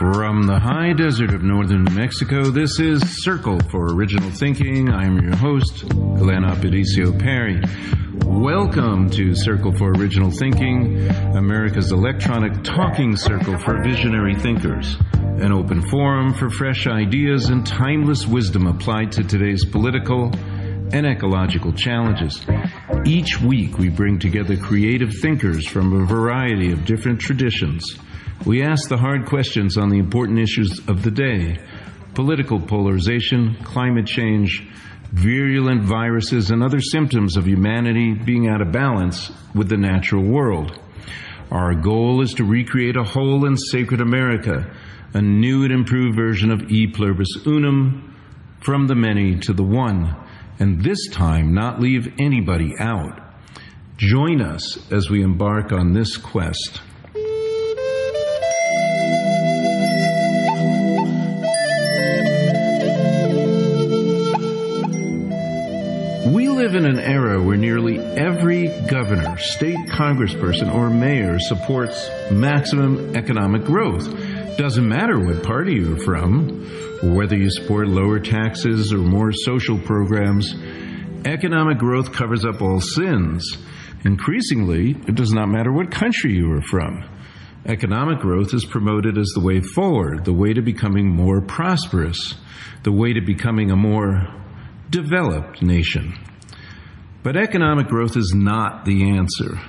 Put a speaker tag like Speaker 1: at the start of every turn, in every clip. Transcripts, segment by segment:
Speaker 1: From the high desert of northern Mexico, this is Circle for Original Thinking. I'm your host, Glenn Aparicio Perry. Welcome to Circle for Original Thinking, America's electronic talking circle for visionary thinkers. An open forum for fresh ideas and timeless wisdom applied to today's political and ecological challenges. Each week, we bring together creative thinkers from a variety of different traditions we ask the hard questions on the important issues of the day political polarization, climate change, virulent viruses, and other symptoms of humanity being out of balance with the natural world. Our goal is to recreate a whole and sacred America, a new and improved version of E pluribus unum, from the many to the one, and this time not leave anybody out. Join us as we embark on this quest. Live in an era where nearly every governor, state congressperson, or mayor supports maximum economic growth. Doesn't matter what party you're from, or whether you support lower taxes or more social programs, economic growth covers up all sins. Increasingly, it does not matter what country you are from. Economic growth is promoted as the way forward, the way to becoming more prosperous, the way to becoming a more developed nation. But economic growth is not the answer.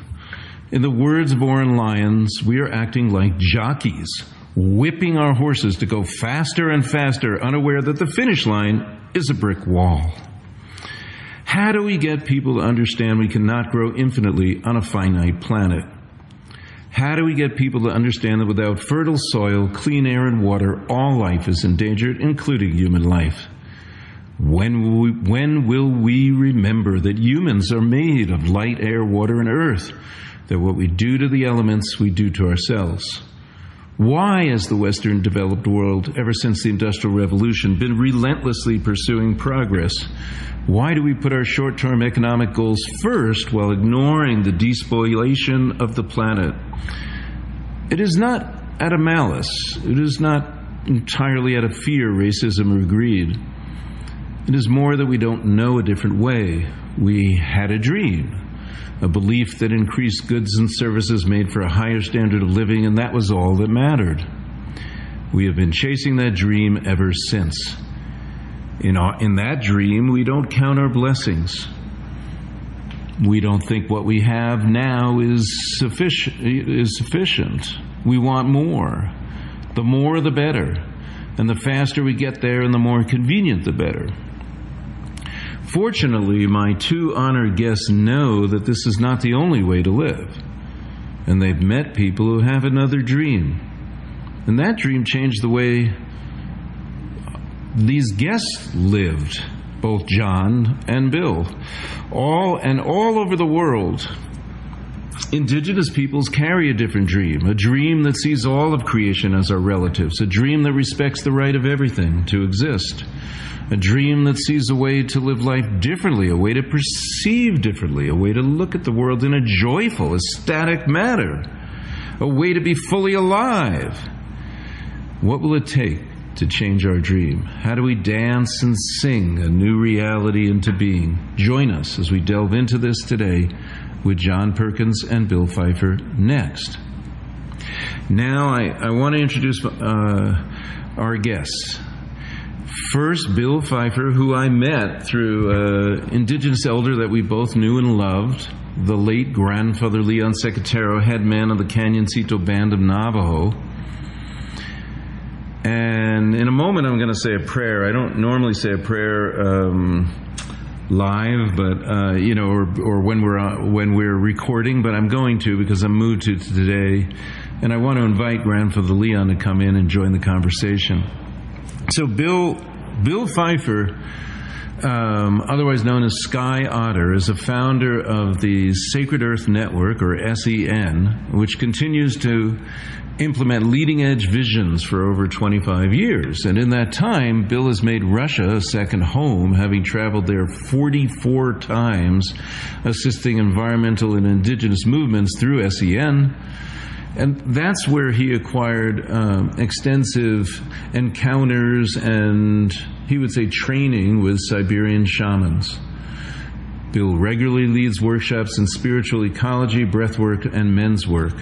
Speaker 1: In the words of Oren Lyons, we are acting like jockeys, whipping our horses to go faster and faster, unaware that the finish line is a brick wall. How do we get people to understand we cannot grow infinitely on a finite planet? How do we get people to understand that without fertile soil, clean air, and water, all life is endangered, including human life? When will, we, when will we remember that humans are made of light, air, water, and earth? That what we do to the elements, we do to ourselves. Why has the Western developed world, ever since the Industrial Revolution, been relentlessly pursuing progress? Why do we put our short term economic goals first while ignoring the despoliation of the planet? It is not out of malice, it is not entirely out of fear, racism, or greed. It is more that we don't know a different way. We had a dream, a belief that increased goods and services made for a higher standard of living, and that was all that mattered. We have been chasing that dream ever since. In, our, in that dream, we don't count our blessings. We don't think what we have now is sufficient. Is sufficient. We want more. The more, the better. And the faster we get there and the more convenient, the better. Fortunately, my two honored guests know that this is not the only way to live. And they've met people who have another dream. And that dream changed the way these guests lived, both John and Bill. All and all over the world, indigenous peoples carry a different dream, a dream that sees all of creation as our relatives, a dream that respects the right of everything to exist a dream that sees a way to live life differently, a way to perceive differently, a way to look at the world in a joyful, ecstatic manner, a way to be fully alive. What will it take to change our dream? How do we dance and sing a new reality into being? Join us as we delve into this today with John Perkins and Bill Pfeiffer next. Now, I, I want to introduce uh, our guests. First, Bill Pfeiffer, who I met through an uh, indigenous elder that we both knew and loved, the late grandfather Leon Secatero, head man of the Canyoncito Band of Navajo. And in a moment, I'm going to say a prayer. I don't normally say a prayer um, live, but uh, you know, or, or when we're uh, when we're recording. But I'm going to because I'm moved to today, and I want to invite Grandfather Leon to come in and join the conversation. So, Bill Bill Pfeiffer, um, otherwise known as Sky Otter, is a founder of the Sacred Earth Network, or SEN, which continues to implement leading edge visions for over 25 years. And in that time, Bill has made Russia a second home, having traveled there 44 times, assisting environmental and indigenous movements through SEN and that's where he acquired um, extensive encounters and he would say training with Siberian shamans. Bill regularly leads workshops in spiritual ecology, breathwork, and men's work.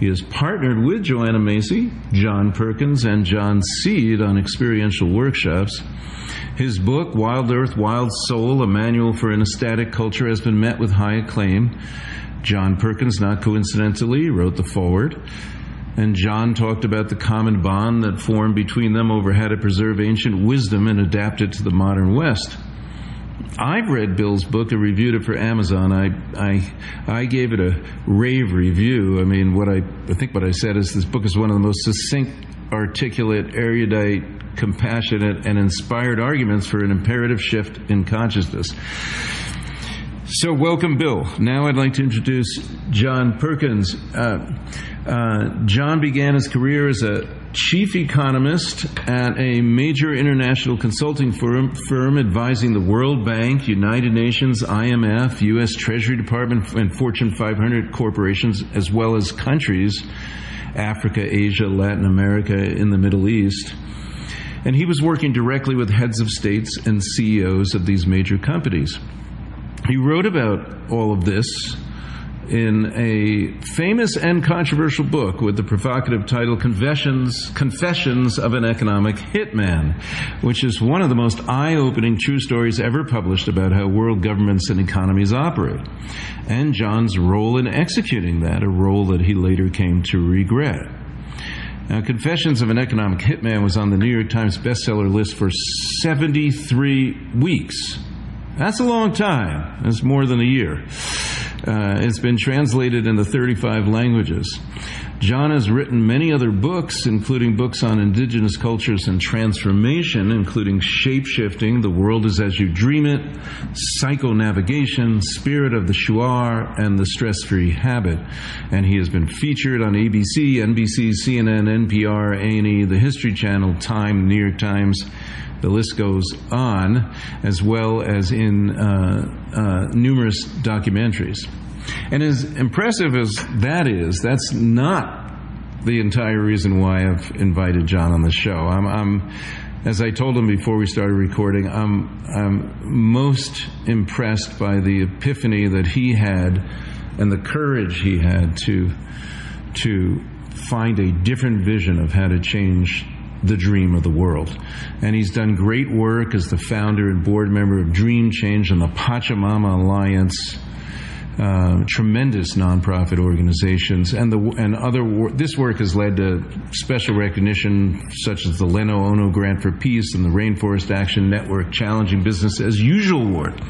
Speaker 1: He has partnered with Joanna Macy, John Perkins, and John Seed on experiential workshops. His book, Wild Earth, Wild Soul, a manual for an ecstatic culture, has been met with high acclaim. John Perkins, not coincidentally, wrote the foreword. And John talked about the common bond that formed between them over how to preserve ancient wisdom and adapt it to the modern West. I've read Bill's book and reviewed it for Amazon. I, I, I gave it a rave review. I mean, what I, I think what I said is this book is one of the most succinct, articulate, erudite, compassionate, and inspired arguments for an imperative shift in consciousness. So, welcome, Bill. Now I'd like to introduce John Perkins. Uh, uh, John began his career as a chief economist at a major international consulting firm, firm advising the World Bank, United Nations, IMF, U.S. Treasury Department, and Fortune 500 corporations, as well as countries Africa, Asia, Latin America, in the Middle East. And he was working directly with heads of states and CEOs of these major companies. He wrote about all of this in a famous and controversial book with the provocative title Confessions, Confessions of an Economic Hitman, which is one of the most eye-opening true stories ever published about how world governments and economies operate. And John's role in executing that, a role that he later came to regret. Now, Confessions of an Economic Hitman was on the New York Times bestseller list for 73 weeks that's a long time. That's more than a year. Uh, it's been translated into 35 languages. John has written many other books, including books on indigenous cultures and transformation, including Shapeshifting, The World is As You Dream It, Psycho-Navigation, Spirit of the Shuar, and The Stress-Free Habit. And he has been featured on ABC, NBC, CNN, NPR, A&E, The History Channel, Time, New York Times, the list goes on, as well as in uh, uh, numerous documentaries. And as impressive as that is, that's not the entire reason why I've invited John on the show. I'm, I'm as I told him before we started recording, I'm, I'm most impressed by the epiphany that he had and the courage he had to, to find a different vision of how to change the dream of the world. And he's done great work as the founder and board member of Dream Change and the Pachamama Alliance. Uh, tremendous nonprofit organizations and the and other this work has led to special recognition such as the LennonOno Grant for Peace and the Rainforest Action Network Challenging Business as Usual Award.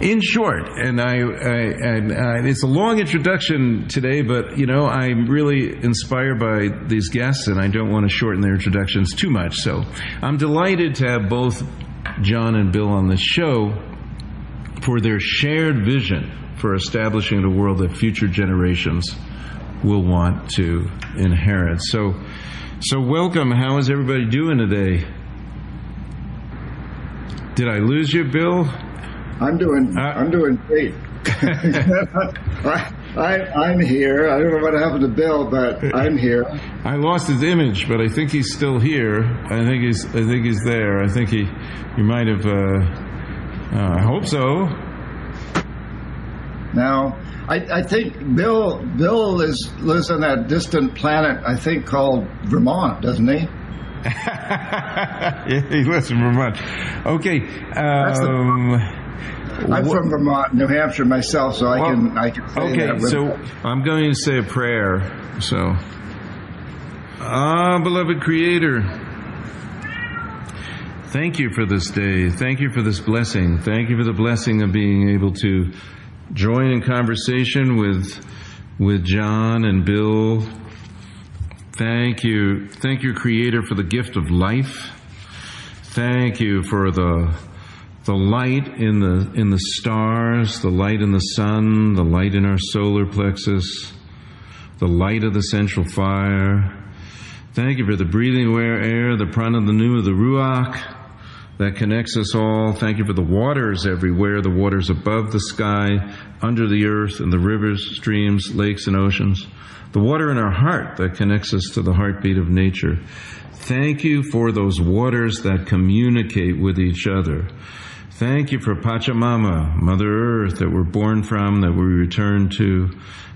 Speaker 1: In short, and I, I and uh, it's a long introduction today, but you know I'm really inspired by these guests, and I don't want to shorten their introductions too much. So I'm delighted to have both John and Bill on the show for their shared vision for establishing a world that future generations will want to inherit. So, so welcome. How is everybody doing today? Did I lose you, Bill?
Speaker 2: I'm doing. Uh, I'm doing great. I, am here. I don't know what happened to Bill, but I'm here.
Speaker 1: I lost his image, but I think he's still here. I think he's. I think he's there. I think he. He might have. Uh, uh, I hope so.
Speaker 2: Now, I, I, think Bill Bill is lives on that distant planet. I think called Vermont, doesn't he?
Speaker 1: yeah, he lives in Vermont. Okay. Um,
Speaker 2: I'm from Vermont, New Hampshire myself, so I well, can I can
Speaker 1: okay. so I'm going to say a prayer. So, ah, beloved Creator, thank you for this day. Thank you for this blessing. Thank you for the blessing of being able to join in conversation with with John and Bill. Thank you, thank you, Creator, for the gift of life. Thank you for the the light in the in the stars, the light in the sun, the light in our solar plexus, the light of the central fire. Thank you for the breathing air, the prana, the nu, the ruach that connects us all. Thank you for the waters everywhere, the waters above the sky, under the earth, and the rivers, streams, lakes, and oceans. the water in our heart that connects us to the heartbeat of nature. Thank you for those waters that communicate with each other. Thank you for Pachamama, Mother Earth, that we're born from, that we return to.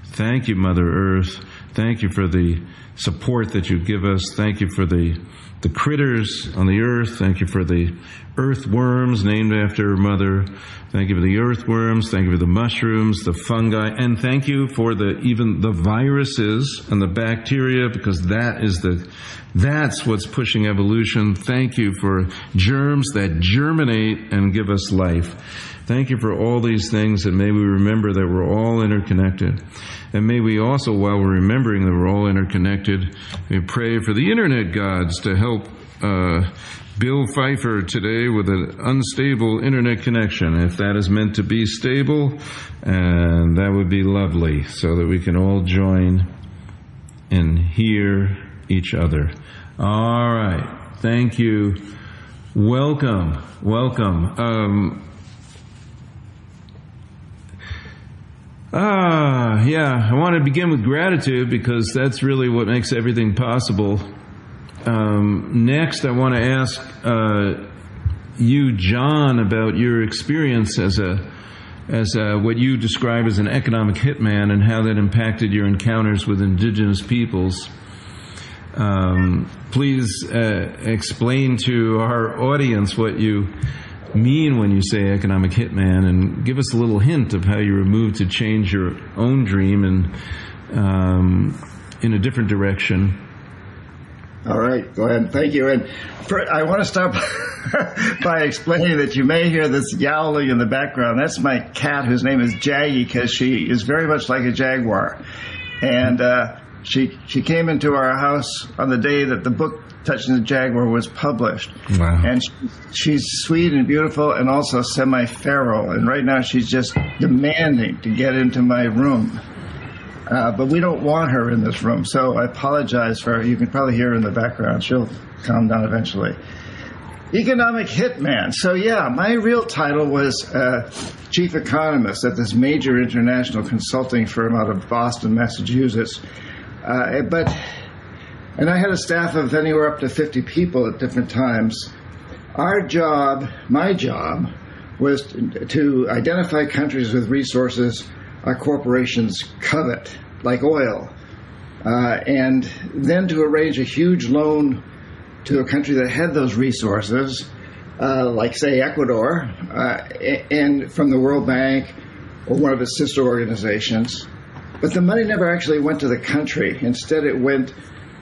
Speaker 1: Thank you, Mother Earth. Thank you for the support that you give us. Thank you for the, the critters on the earth. Thank you for the earthworms named after Mother. Thank you for the earthworms. Thank you for the mushrooms, the fungi, and thank you for the even the viruses and the bacteria because that is the that's what's pushing evolution. Thank you for germs that germinate and give us life. Thank you for all these things, and may we remember that we're all interconnected. And may we also, while we're remembering that we're all interconnected, we pray for the internet gods to help uh, Bill Pfeiffer today with an unstable internet connection. If that is meant to be stable, and that would be lovely, so that we can all join and hear each other. All right. Thank you. Welcome. Welcome. Um, Ah, yeah. I want to begin with gratitude because that's really what makes everything possible. Um, next, I want to ask uh, you, John, about your experience as a as a, what you describe as an economic hitman and how that impacted your encounters with indigenous peoples. Um, please uh, explain to our audience what you mean when you say economic hitman and give us a little hint of how you were moved to change your own dream and um, in a different direction.
Speaker 2: All right, go ahead. Thank you. And for, I want to start by explaining that you may hear this yowling in the background. That's my cat, whose name is Jaggy, because she is very much like a jaguar. And uh, she she came into our house on the day that the book Touching the Jaguar was published.
Speaker 1: Wow.
Speaker 2: And she, she's sweet and beautiful and also semi feral. And right now she's just demanding to get into my room. Uh, but we don't want her in this room, so I apologize for her. You can probably hear her in the background. She'll calm down eventually. Economic hitman. So, yeah, my real title was uh, chief economist at this major international consulting firm out of Boston, Massachusetts. Uh, but and I had a staff of anywhere up to 50 people at different times. Our job, my job, was to identify countries with resources our corporations covet, like oil, uh, and then to arrange a huge loan to a country that had those resources, uh, like, say, Ecuador, uh, and from the World Bank or one of its sister organizations. But the money never actually went to the country. Instead, it went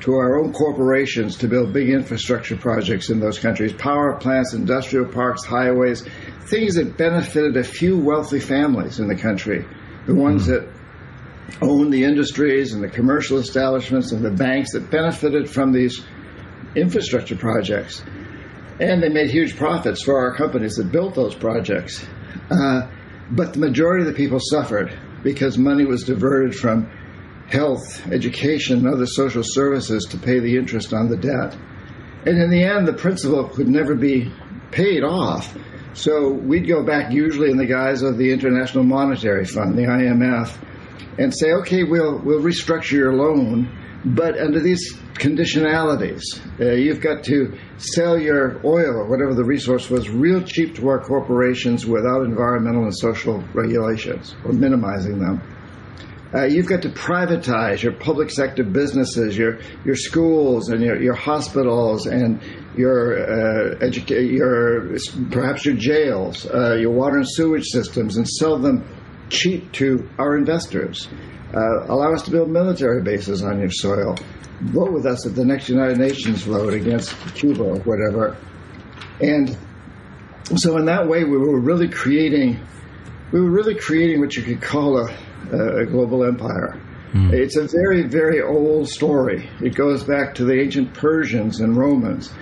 Speaker 2: to our own corporations to build big infrastructure projects in those countries power plants, industrial parks, highways, things that benefited a few wealthy families in the country, the ones mm-hmm. that owned the industries and the commercial establishments and the banks that benefited from these infrastructure projects. And they made huge profits for our companies that built those projects. Uh, but the majority of the people suffered because money was diverted from health, education, and other social services to pay the interest on the debt. And in the end, the principal could never be paid off. So we'd go back, usually in the guise of the International Monetary Fund, the IMF, and say, okay, we'll, we'll restructure your loan, but under these conditionalities, uh, you've got to sell your oil or whatever the resource was real cheap to our corporations without environmental and social regulations or minimizing them. Uh, you've got to privatize your public sector businesses, your your schools and your, your hospitals and your uh, educa- your perhaps your jails, uh, your water and sewage systems, and sell them cheap to our investors. Uh, allow us to build military bases on your soil. Vote with us at the next United Nations vote against Cuba or whatever. And so, in that way, we were really creating we were really creating what you could call a a global empire. Mm. It's a very, very old story. It goes back to the ancient Persians and Romans.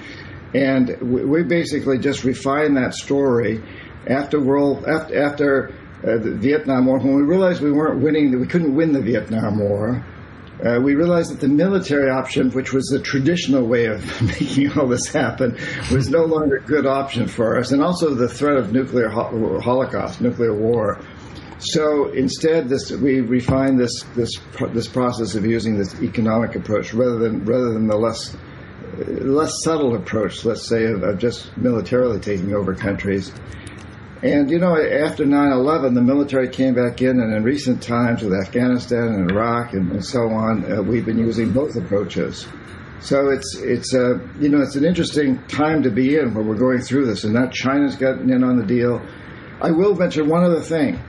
Speaker 2: And we basically just refined that story after world after, after uh, the Vietnam War. When we realized we weren't winning, that we couldn't win the Vietnam War, uh, we realized that the military option, which was the traditional way of making all this happen, was no longer a good option for us, and also the threat of nuclear ho- holocaust, nuclear war. So instead, this we refine this this this process of using this economic approach rather than rather than the less less subtle approach, let's say, of, of just militarily taking over countries. And you know, after 9/11, the military came back in, and in recent times with Afghanistan and Iraq and, and so on, uh, we've been using both approaches. So it's it's a uh, you know it's an interesting time to be in where we're going through this, and now China's gotten in on the deal. I will mention one other thing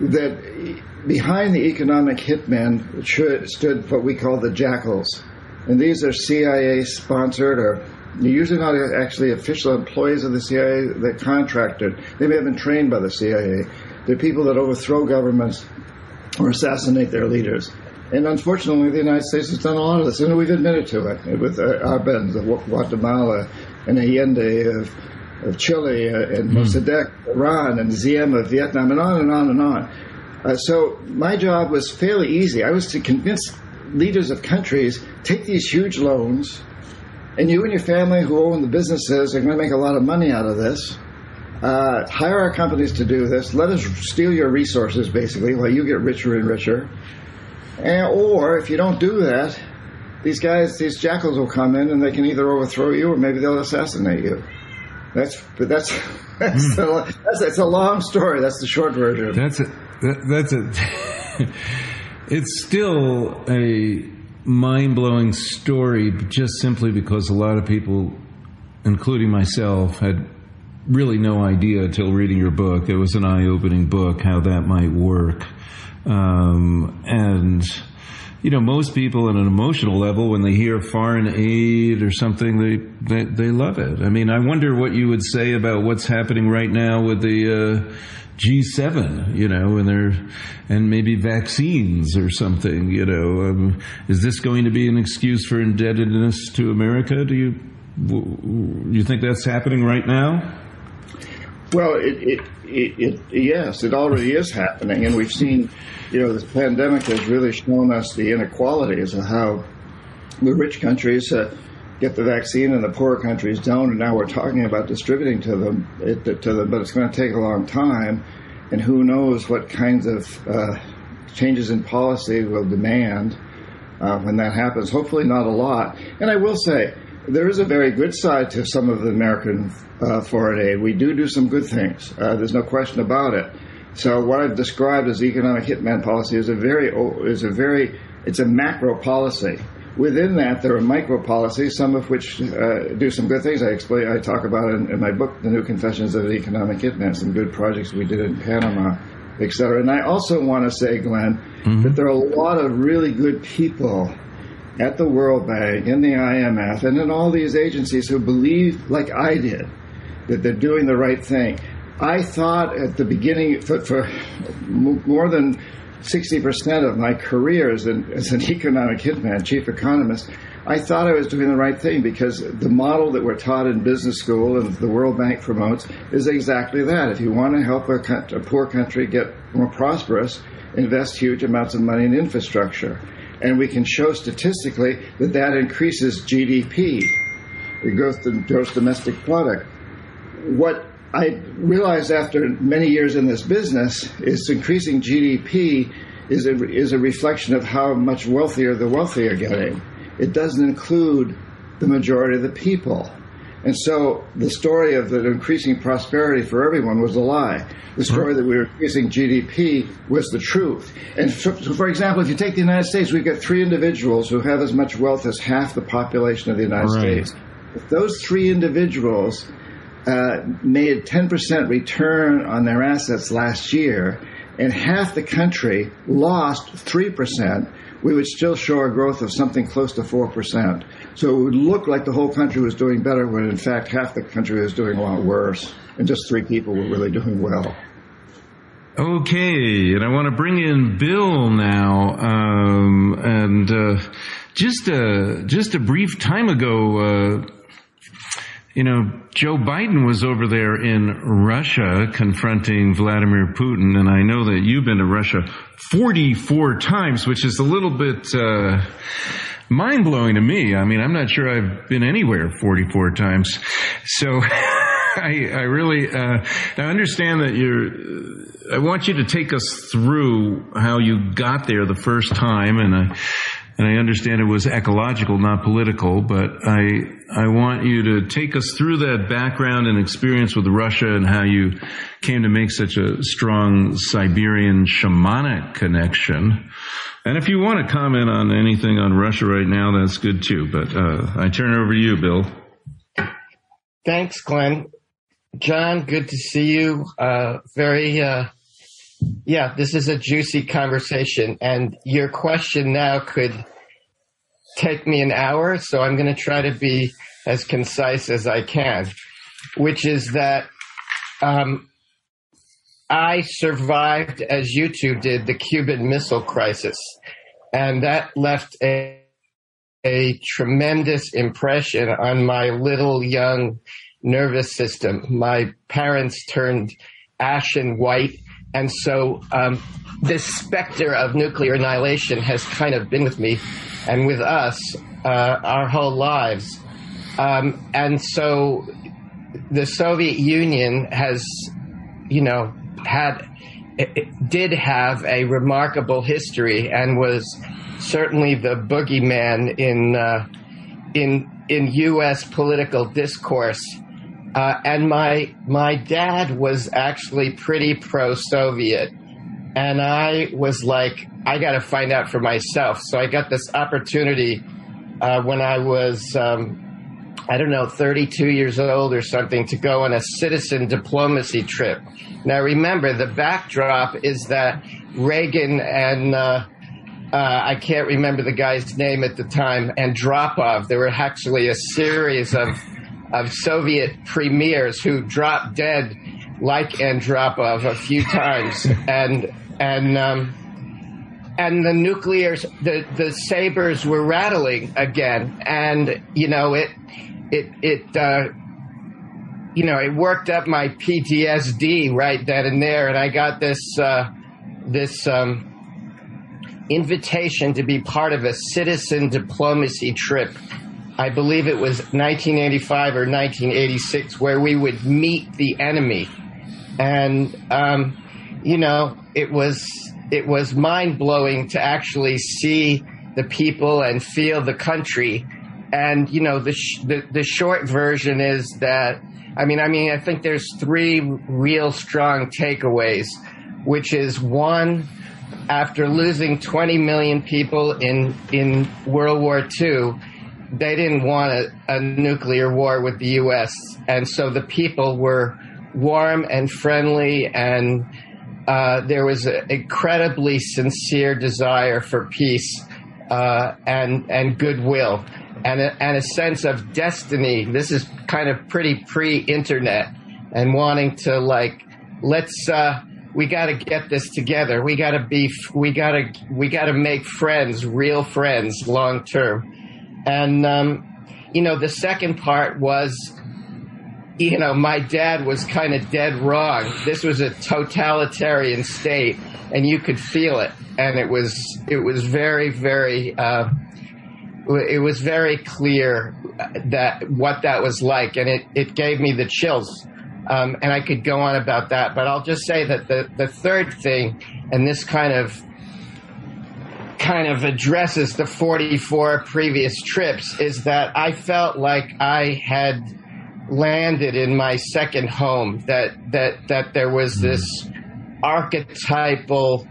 Speaker 2: that behind the economic hitmen stood what we call the jackals. And these are CIA sponsored or usually not actually official employees of the CIA that contracted. They may have been trained by the CIA. They're people that overthrow governments or assassinate their leaders. And unfortunately, the United States has done a lot of this, and we've admitted to it with uh, Arbenz of Guatemala and Allende of, of Chile uh, and mm. Mossadegh, Iran, and Diem of Vietnam, and on and on and on. Uh, so my job was fairly easy. I was to convince leaders of countries take these huge loans, and you and your family who own the businesses are going to make a lot of money out of this. Uh, hire our companies to do this. Let us steal your resources, basically, while you get richer and richer. And, or if you don't do that, these guys, these jackals will come in and they can either overthrow you or maybe they'll assassinate you. That's but that's that's, mm. a, that's, that's a long story. That's the short version.
Speaker 1: That's a that, that's a. it's still a mind blowing story, just simply because a lot of people, including myself, had really no idea until reading your book. It was an eye opening book how that might work. Um, and, you know, most people on an emotional level, when they hear foreign aid or something, they, they, they love it. I mean, I wonder what you would say about what's happening right now with the, uh, G7, you know, and there, and maybe vaccines or something, you know. Um, is this going to be an excuse for indebtedness to America? Do you, do you think that's happening right now?
Speaker 2: Well, it, it, it, it, yes, it already is happening, and we've seen, you know, this pandemic has really shown us the inequalities of how the rich countries uh, get the vaccine and the poor countries don't, and now we're talking about distributing to them, it, to them, but it's going to take a long time, and who knows what kinds of uh, changes in policy will demand uh, when that happens. Hopefully, not a lot. And I will say, there is a very good side to some of the American uh, foreign aid. We do do some good things. Uh, there's no question about it. So what I've described as economic hitman policy is a very is a very it's a macro policy. Within that, there are micro policies, some of which uh, do some good things. I explain, I talk about in, in, my book, The New Confessions of the Economic Hitman, some good projects we did in Panama, et cetera. And I also want to say, Glenn, mm-hmm. that there are a lot of really good people at the World Bank, in the IMF, and in all these agencies who believe, like I did, that they're doing the right thing. I thought at the beginning, for, for more than 60% of my career as an, as an economic hitman, chief economist, I thought I was doing the right thing because the model that we're taught in business school and the World Bank promotes is exactly that. If you want to help a, a poor country get more prosperous, invest huge amounts of money in infrastructure. And we can show statistically that that increases GDP, gross, gross domestic product. What I realized after many years in this business is increasing GDP is a, is a reflection of how much wealthier the wealthy are getting. It doesn't include the majority of the people. And so the story of the increasing prosperity for everyone was a lie. The uh-huh. story that we were increasing GDP was the truth. And so, for example, if you take the United States, we've got three individuals who have as much wealth as half the population of the United right. States. If those three individuals uh, made 10% return on their assets last year, and half the country lost 3%, we would still show a growth of something close to 4%. So it would look like the whole country was doing better when in fact half the country was doing a lot worse, and just three people were really doing well.
Speaker 1: Okay, and I want to bring in Bill now, um, and uh, just a just a brief time ago, uh, you know, Joe Biden was over there in Russia confronting Vladimir Putin, and I know that you've been to Russia 44 times, which is a little bit uh, mind blowing to me. I mean, I'm not sure I've been anywhere 44 times. So. I, I really, uh, I understand that you're, I want you to take us through how you got there the first time and I, and I understand it was ecological, not political, but I, I want you to take us through that background and experience with Russia and how you came to make such a strong Siberian shamanic connection. And if you want to comment on anything on Russia right now, that's good too. But uh, I turn it over to you, Bill.
Speaker 3: Thanks, Glenn. John, good to see you. Uh, very, uh, yeah, this is a juicy conversation, and your question now could take me an hour, so I'm going to try to be as concise as I can, which is that um, I survived, as you two did, the Cuban Missile Crisis, and that left a a tremendous impression on my little young nervous system. My parents turned ashen white. And so um, this specter of nuclear annihilation has kind of been with me and with us uh, our whole lives. Um, and so the Soviet Union has, you know, had, did have a remarkable history and was certainly the boogeyman in uh, in in U.S. political discourse. Uh, and my my dad was actually pretty pro-Soviet, and I was like, I got to find out for myself. So I got this opportunity uh, when I was. Um, I don't know, 32 years old or something, to go on a citizen diplomacy trip. Now, remember, the backdrop is that Reagan and uh, uh, I can't remember the guy's name at the time, Andropov. There were actually a series of of Soviet premiers who dropped dead like Andropov a few times, and and um, and the nuclear the the sabers were rattling again, and you know it it it. Uh, you know, it worked up my PTSD right then and there, and I got this uh, this um, invitation to be part of a citizen diplomacy trip. I believe it was 1985 or 1986, where we would meet the enemy, and um, you know it was it was mind blowing to actually see the people and feel the country. And you know the, sh- the the short version is that I mean I mean I think there's three real strong takeaways, which is one after losing 20 million people in in World War II, they didn't want a, a, nuclear war with the U.S. And so the people were warm and friendly, and uh, there was an incredibly sincere desire for peace uh, and and goodwill, and a, and a sense of destiny. This is kind of pretty pre-internet, and wanting to like let's. Uh, we got to get this together. We got to be, we got to, we got to make friends, real friends, long term. And, um, you know, the second part was, you know, my dad was kind of dead wrong. This was a totalitarian state, and you could feel it. And it was, it was very, very, uh, it was very clear that what that was like, and it, it gave me the chills um, and I could go on about that, but I'll just say that the, the third thing, and this kind of kind of addresses the 44 previous trips, is that I felt like I had landed in my second home. That that that there was this archetypal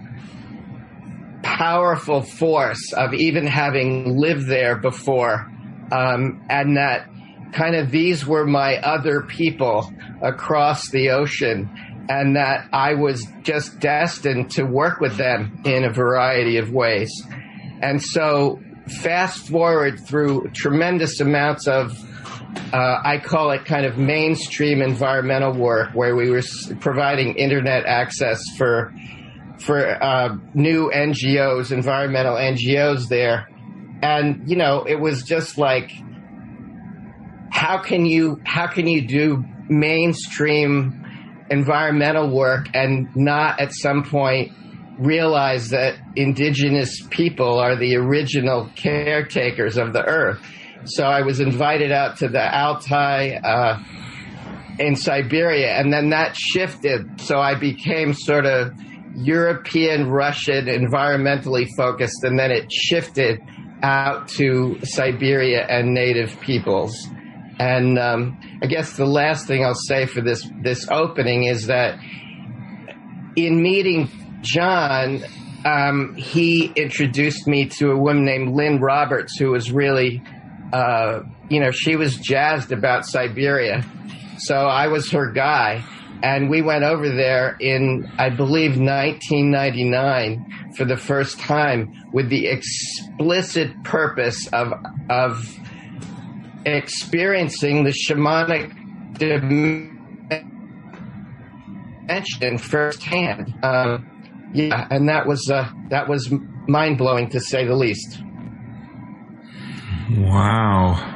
Speaker 3: powerful force of even having lived there before, um, and that kind of these were my other people across the ocean and that I was just destined to work with them in a variety of ways. And so fast forward through tremendous amounts of uh, I call it kind of mainstream environmental work, where we were providing internet access for for uh, new NGOs, environmental NGOs there, and you know it was just like how can you how can you do mainstream environmental work and not at some point realize that indigenous people are the original caretakers of the earth. So I was invited out to the Altai uh, in Siberia, and then that shifted. So I became sort of European, Russian, environmentally focused, and then it shifted out to Siberia and native peoples. And um, I guess the last thing I'll say for this this opening is that in meeting John, um, he introduced me to a woman named Lynn Roberts, who was really, uh, you know, she was jazzed about Siberia. So I was her guy. And we went over there in, I believe, 1999 for the first time with the explicit purpose of, of experiencing the shamanic dimension firsthand. Um, yeah, and that was uh, that was mind blowing to say the least.
Speaker 1: Wow.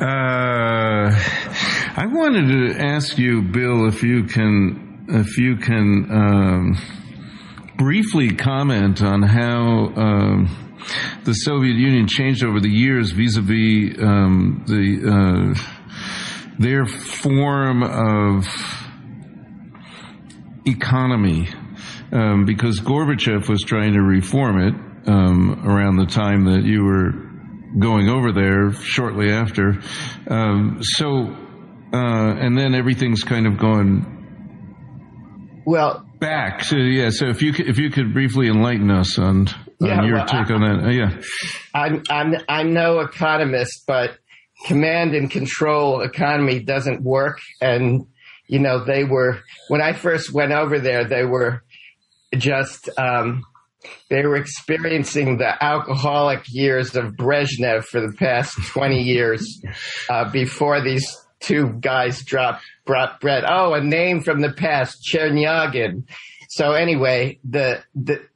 Speaker 1: Uh, I wanted to ask you, Bill, if you can, if you can um, briefly comment on how um, the Soviet Union changed over the years vis-a-vis um, the uh, their form of economy um, because Gorbachev was trying to reform it um, around the time that you were going over there shortly after. Um, so, uh, and then everything's kind of gone
Speaker 3: well
Speaker 1: back. So yeah, so if you could, if you could briefly enlighten us on,
Speaker 3: Yeah,
Speaker 1: on your
Speaker 3: well,
Speaker 1: take on that, uh, yeah.
Speaker 3: I'm I'm I'm no economist, but command and control economy doesn't work. And you know, they were when I first went over there, they were just um, they were experiencing the alcoholic years of Brezhnev for the past twenty years uh, before these two guys dropped brought bread. Oh, a name from the past, Chernenko. So anyway, the the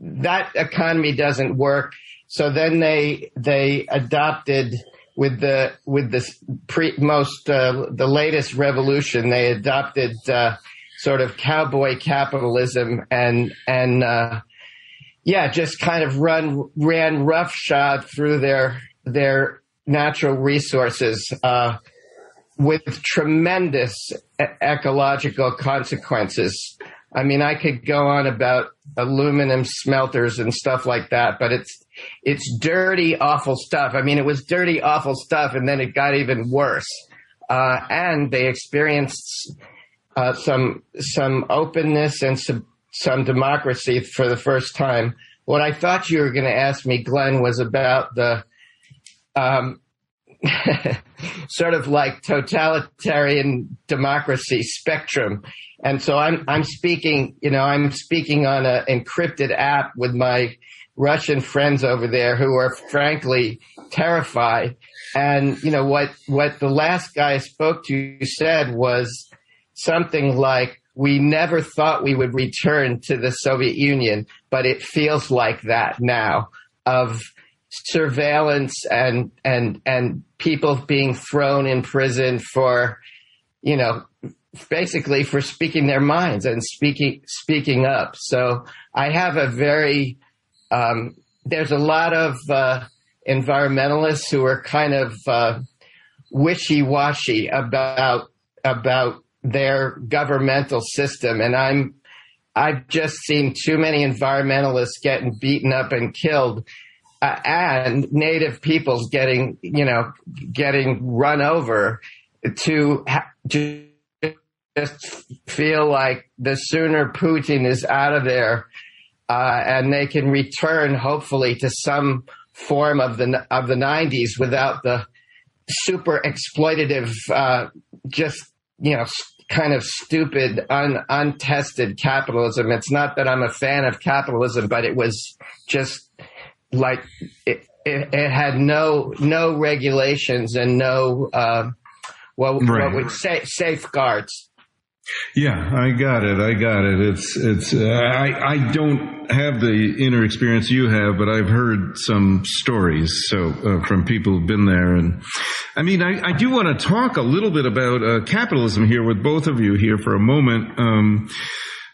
Speaker 3: that economy doesn't work. So then they they adopted with the with the pre, most uh, the latest revolution. They adopted uh, sort of cowboy capitalism and and uh, yeah, just kind of run ran roughshod through their their natural resources. Uh, with tremendous ecological consequences. I mean, I could go on about aluminum smelters and stuff like that, but it's it's dirty, awful stuff. I mean, it was dirty, awful stuff, and then it got even worse. Uh, and they experienced uh, some some openness and some some democracy for the first time. What I thought you were going to ask me, Glenn, was about the um, sort of like totalitarian democracy spectrum. And so I'm I'm speaking, you know, I'm speaking on an encrypted app with my Russian friends over there who are frankly terrified. And you know what what the last guy I spoke to said was something like we never thought we would return to the Soviet Union, but it feels like that now of surveillance and and and people being thrown in prison for you know basically for speaking their minds and speaking speaking up. So i have a very um, there's a lot of uh, environmentalists who are kind of uh, wishy-washy about about their governmental system. And i'm i've just seen too many environmentalists getting beaten up and killed uh, and native peoples getting, you know, getting run over to ha- ju- just feel like the sooner Putin is out of there uh, and they can return, hopefully, to some form of the of the '90s without the super exploitative, uh, just you know, kind of stupid, un, untested capitalism. It's not that I'm a fan of capitalism, but it was just like it, it, it had no no regulations and no uh, what,
Speaker 1: Right.
Speaker 3: what would say safeguards.
Speaker 1: Yeah, I got it. I got it. It's it's. I I don't have the inner experience you have, but I've heard some stories. So uh, from people who've been there, and I mean, I, I do want to talk a little bit about uh, capitalism here with both of you here for a moment, um,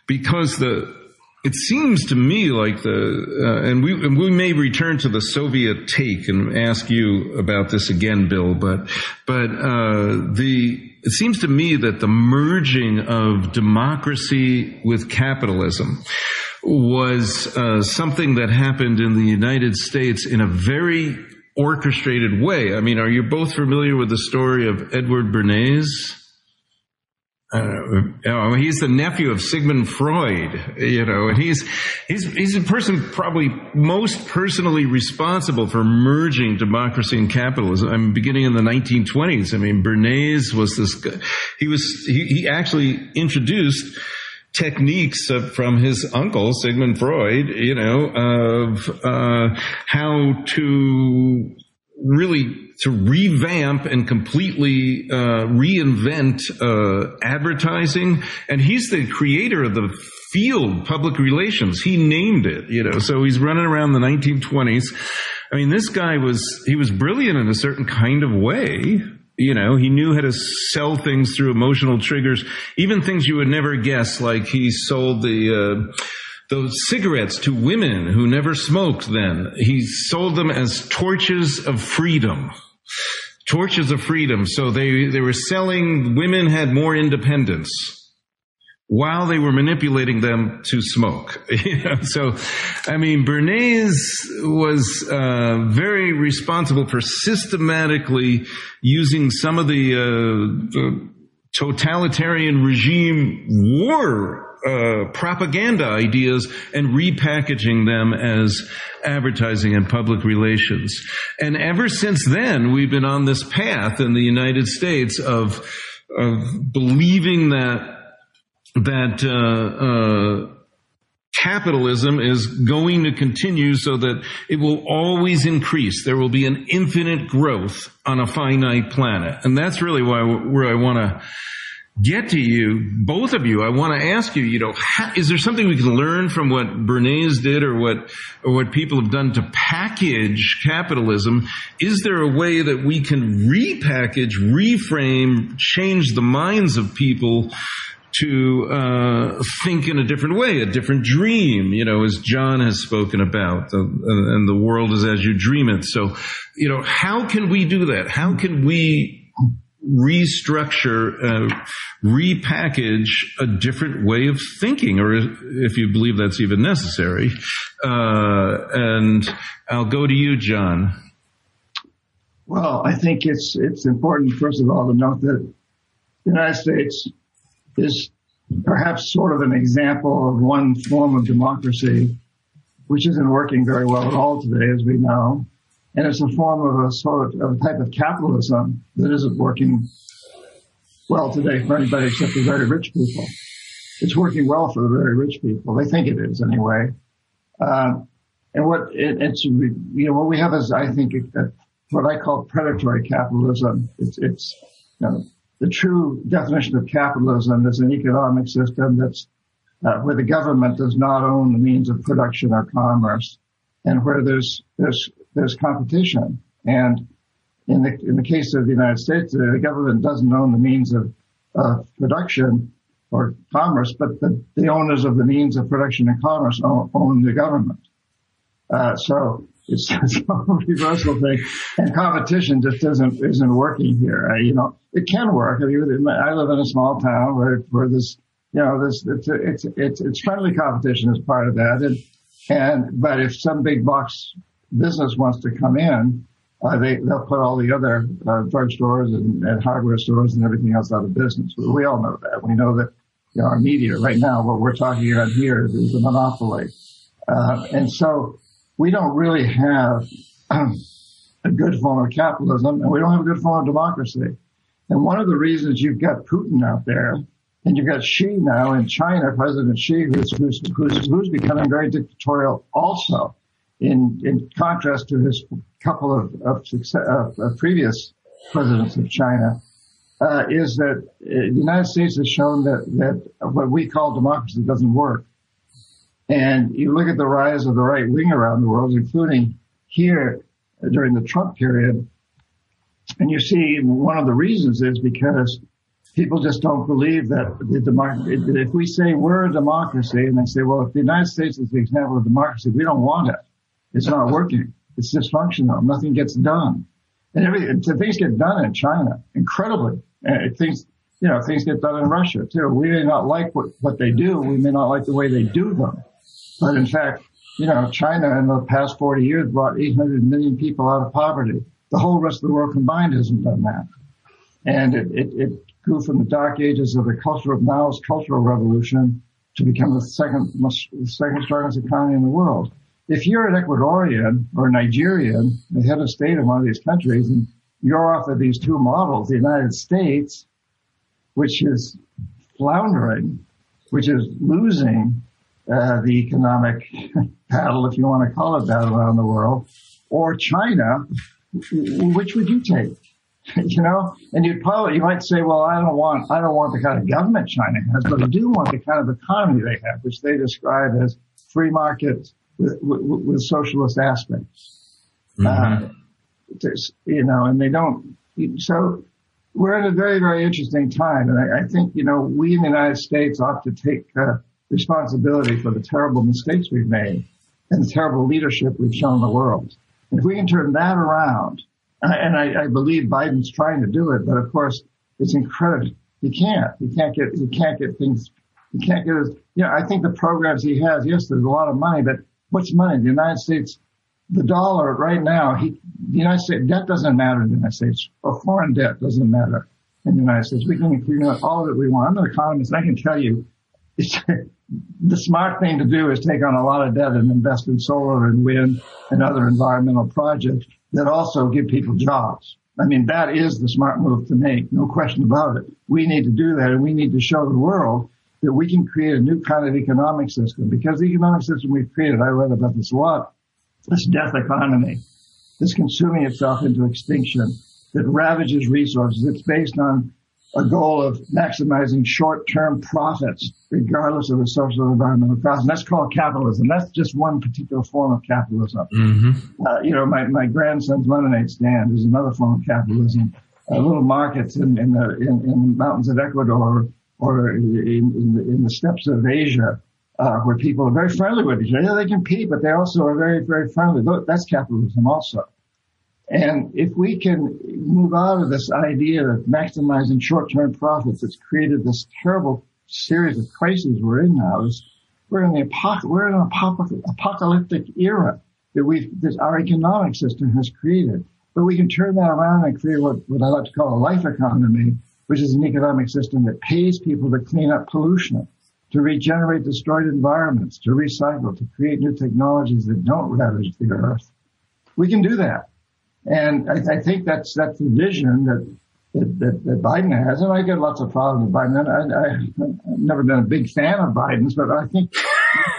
Speaker 1: because the it seems to me like the uh, and we and we may return to the Soviet take and ask you about this again, Bill. But but uh, the it seems to me that the merging of democracy with capitalism was uh, something that happened in the United States in a very orchestrated way. I mean, are you both familiar with the story of Edward Bernays? Uh, he's the nephew of Sigmund Freud, you know, and he's, he's, he's a person probably most personally responsible for merging democracy and capitalism. I mean, beginning in the 1920s. I mean, Bernays was this guy. He was, he, he actually introduced techniques from his uncle Sigmund Freud, you know, of uh, how to really to revamp and completely uh, reinvent uh, advertising. And he's the creator of the field public relations. He named it, you know. So he's running around the 1920s. I mean, this guy was he was brilliant in a certain kind of way. You know, he knew how to sell things through emotional triggers, even things you would never guess, like he sold the, uh, those cigarettes to women who never smoked then. He sold them as torches of freedom. Torches of freedom. So they, they were selling, women had more independence while they were manipulating them to smoke. so, I mean, Bernays was uh, very responsible for systematically using some of the, uh, the totalitarian regime war uh, propaganda ideas and repackaging them as advertising and public relations. And ever since then, we've been on this path in the United States of of believing that that uh, uh, capitalism is going to continue so that it will always increase. There will be an infinite growth on a finite planet, and that's really why where I want to get to you, both of you. I want to ask you, you know, is there something we can learn from what Bernays did or what, or what people have done to package capitalism? Is there a way that we can repackage, reframe, change the minds of people to uh, think in a different way, a different dream, you know, as John has spoken about, the, and the world is as you dream it. So, you know, how can we do that? How can we restructure, uh, repackage a different way of thinking, or if you believe that's even necessary? Uh, and I'll go to you, John.
Speaker 2: Well, I think it's it's important, first of all, to note that the United States is perhaps sort of an example of one form of democracy which isn't working very well at all today, as we know. And it's a form of a sort of, a type of capitalism that isn't working well today for anybody except the very rich people. It's working well for the very rich people. They think it is anyway. Uh, and what it, it's, you know, what we have is, I think, a, a, what I call predatory capitalism. It's, it's, you know, the true definition of capitalism is an economic system that's uh, where the government does not own the means of production or commerce, and where there's there's there's competition. And in the in the case of the United States, the government doesn't own the means of production or commerce, but the, the owners of the means of production and commerce own, own the government. Uh, so it's, it's a reversal thing, and competition just isn't isn't working here. Uh, you know, it can work. I mean, I live in a small town where where this, you know, this it's it's it's, it's friendly competition is part of that, and and but if some big box business wants to come in, uh, they they'll put all the other uh, drugstores and, and hardware stores and everything else out of business. We all know that. We know that you know, our media right now, what we're talking about here is a monopoly, uh, and so we don't really have a good form of capitalism and we don't have a good form of democracy. And one of the reasons you've got Putin out there and you've got Xi now in China, President Xi, who's, who's, who's, who's becoming very dictatorial also in, in contrast to his couple of, of, success, of, of previous presidents of China. Uh, is that uh, the United States has shown that, that what we call democracy doesn't work. And you look at the rise of the right wing around the world, including here during the Trump period, and you see one of the reasons is because people just don't believe that the democracy, if we say we're a democracy and they say, well, if the United States is the example of democracy, we don't want it. It's not working. It's dysfunctional. Nothing gets done. And every, things get done in China incredibly. Uh, things, you know, things get done in Russia too. We may not like what, what they do. We may not like the way they do them. But in fact, you know, China in the past 40 years brought 800 million people out of poverty. The whole rest of the world combined hasn't done that. And it, it, it grew from the dark ages of the cultural, Maoist cultural revolution to become the second, the second strongest economy in the world. If you're an Ecuadorian or Nigerian, the head of state of one of these countries, and you're off of these two models, the United States, which is floundering, which is losing uh, the economic battle, if you want to call it that, around the world, or China, which would you take? you know, and you'd probably you might say, well, I don't want I don't want the kind of government China has, but I do want the kind of economy they have, which they describe as free markets with, with, with socialist aspects. Mm-hmm. Uh, you know, and they don't. So we're in a very very interesting time, and I, I think you know we in the United States ought to take uh, responsibility for the terrible mistakes we've made and the terrible leadership we've shown the world. And if we can turn that around and I, I believe Biden's trying to do it, but of course it's incredible. He can't. He can't get. He can't get things. He can't get his. You know, I think the programs he has. Yes, there's a lot of money, but what's money? The United States, the dollar right now. He, the United States debt doesn't matter in the United States, or foreign debt doesn't matter in the United States. We can include all that we want. I'm an economist. I can tell you, it's the smart thing to do is take on a lot of debt and invest in solar and wind and other environmental projects that also give people jobs. I mean, that is the smart move to make. No question about it. We need to do that and we need to show the world that we can create a new kind of economic system because the economic system we've created, I read about this a lot, this death economy, this consuming itself into extinction that ravages resources. It's based on a goal of maximizing short-term profits, regardless of the social and environmental costs. And that's called capitalism. That's just one particular form of capitalism. Mm-hmm. Uh, you know, my, my grandson's lemonade stand is another form of capitalism. Uh, little markets in, in the in, in, the mountains of Ecuador or in, in, the, in the steppes of Asia, uh, where people are very friendly with each other. Yeah, they compete, but they also are very, very friendly. That's capitalism also. And if we can move out of this idea of maximizing short-term profits, it's created this terrible series of crises we're in now. we're in the apoc- we're in an apocalyptic era that we our economic system has created. But we can turn that around and create what, what I like to call a life economy, which is an economic system that pays people to clean up pollution, to regenerate destroyed environments, to recycle, to create new technologies that don't ravage the earth. We can do that. And I, I think that's that's the vision that, that, that Biden has. And I get lots of problems with Biden. I, I, I've never been a big fan of Biden's, but I think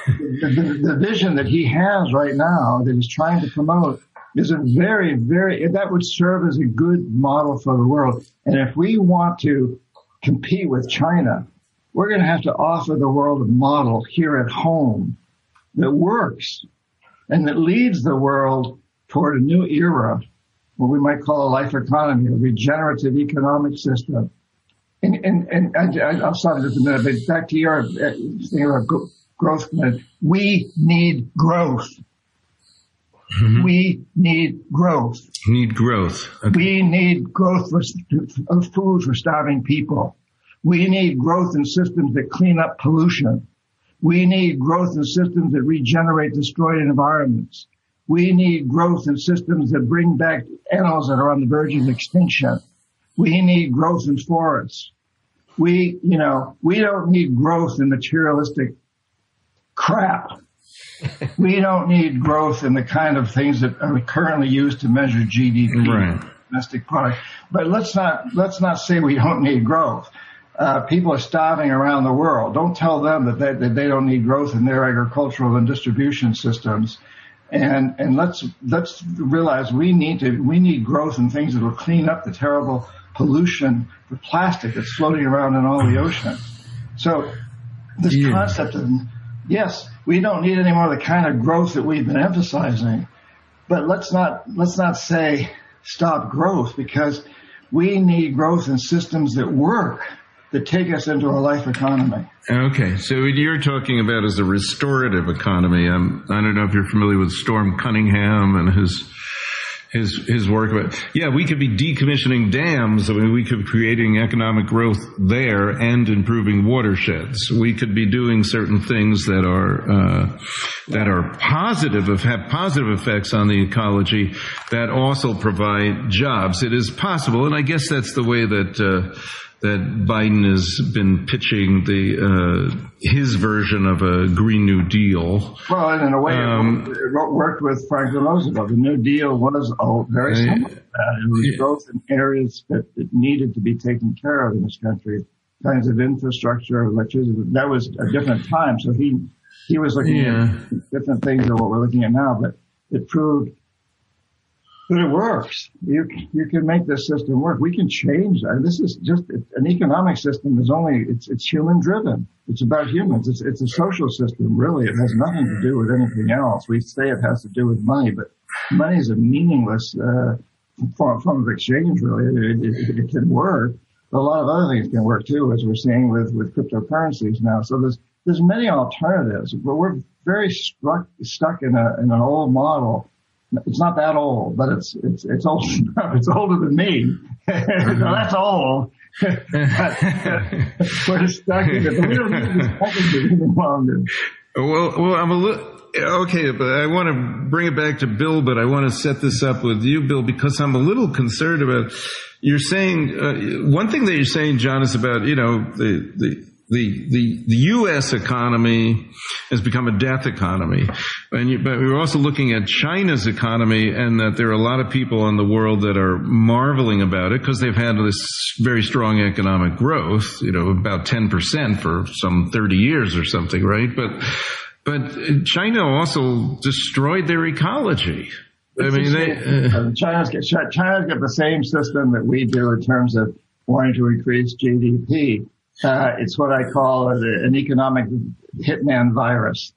Speaker 2: the, the, the vision that he has right now that he's trying to promote is a very, very, that would serve as a good model for the world. And if we want to compete with China, we're going to have to offer the world a model here at home that works and that leads the world toward a new era what we might call a life economy, a regenerative economic system. And, and, and I, will stop just a minute, but back to your uh, thing about growth. We need growth. Mm-hmm. We need growth.
Speaker 1: We need growth.
Speaker 2: Okay. We need growth for, of food for starving people. We need growth in systems that clean up pollution. We need growth in systems that regenerate destroyed environments. We need growth in systems that bring back animals that are on the verge of extinction. We need growth in forests. We, you know, we don't need growth in materialistic crap. we don't need growth in the kind of things that are currently used to measure GDP, right. domestic product. But let's not let's not say we don't need growth. Uh, people are starving around the world. Don't tell them that they, that they don't need growth in their agricultural and distribution systems and and let's let's realize we need to we need growth and things that will clean up the terrible pollution, the plastic that's floating around in all the ocean. So this yeah. concept of yes, we don't need any more of the kind of growth that we've been emphasizing, but let's not let's not say stop growth because we need growth in systems that work that take us into a life economy.
Speaker 1: Okay, so what you're talking about is a restorative economy. Um, I don't know if you're familiar with Storm Cunningham and his his his work But yeah we could be decommissioning dams I mean we could be creating economic growth there and improving watersheds we could be doing certain things that are uh, that are positive have positive effects on the ecology that also provide jobs it is possible and I guess that's the way that uh, that Biden has been pitching the uh, his version of a Green New Deal.
Speaker 2: Well, and in a way, um, it worked with Franklin Roosevelt. The New Deal was oh, very similar that. It was growth in areas that, that needed to be taken care of in this country, kinds of infrastructure, electricity. That was a different time. So he he was looking yeah. at different things than what we're looking at now, but it proved but it works. You you can make this system work. We can change that. This is just an economic system is only it's it's human driven. It's about humans. It's it's a social system. Really, it has nothing to do with anything else. We say it has to do with money, but money is a meaningless uh, form, form of exchange. Really, it, it, it can work. But a lot of other things can work too, as we're seeing with with cryptocurrencies now. So there's there's many alternatives, but we're very struck stuck in a in an old model it's not that old, but it's it's it's old. it's older than me. that's old. we're stuck in it, but we don't need it any longer.
Speaker 1: Well, well, I'm a little. Okay, but I want to bring it back to Bill, but I want to set this up with you, Bill, because I'm a little concerned about. You're saying uh, one thing that you're saying, John, is about you know the the the, the, the U.S. economy has become a death economy. And you, but we're also looking at China's economy and that there are a lot of people in the world that are marveling about it because they've had this very strong economic growth, you know, about 10% for some 30 years or something, right? But, but China also destroyed their ecology.
Speaker 2: I mean, they, uh, China's, got, China's got the same system that we do in terms of wanting to increase GDP. Uh, it's what I call an economic hitman virus.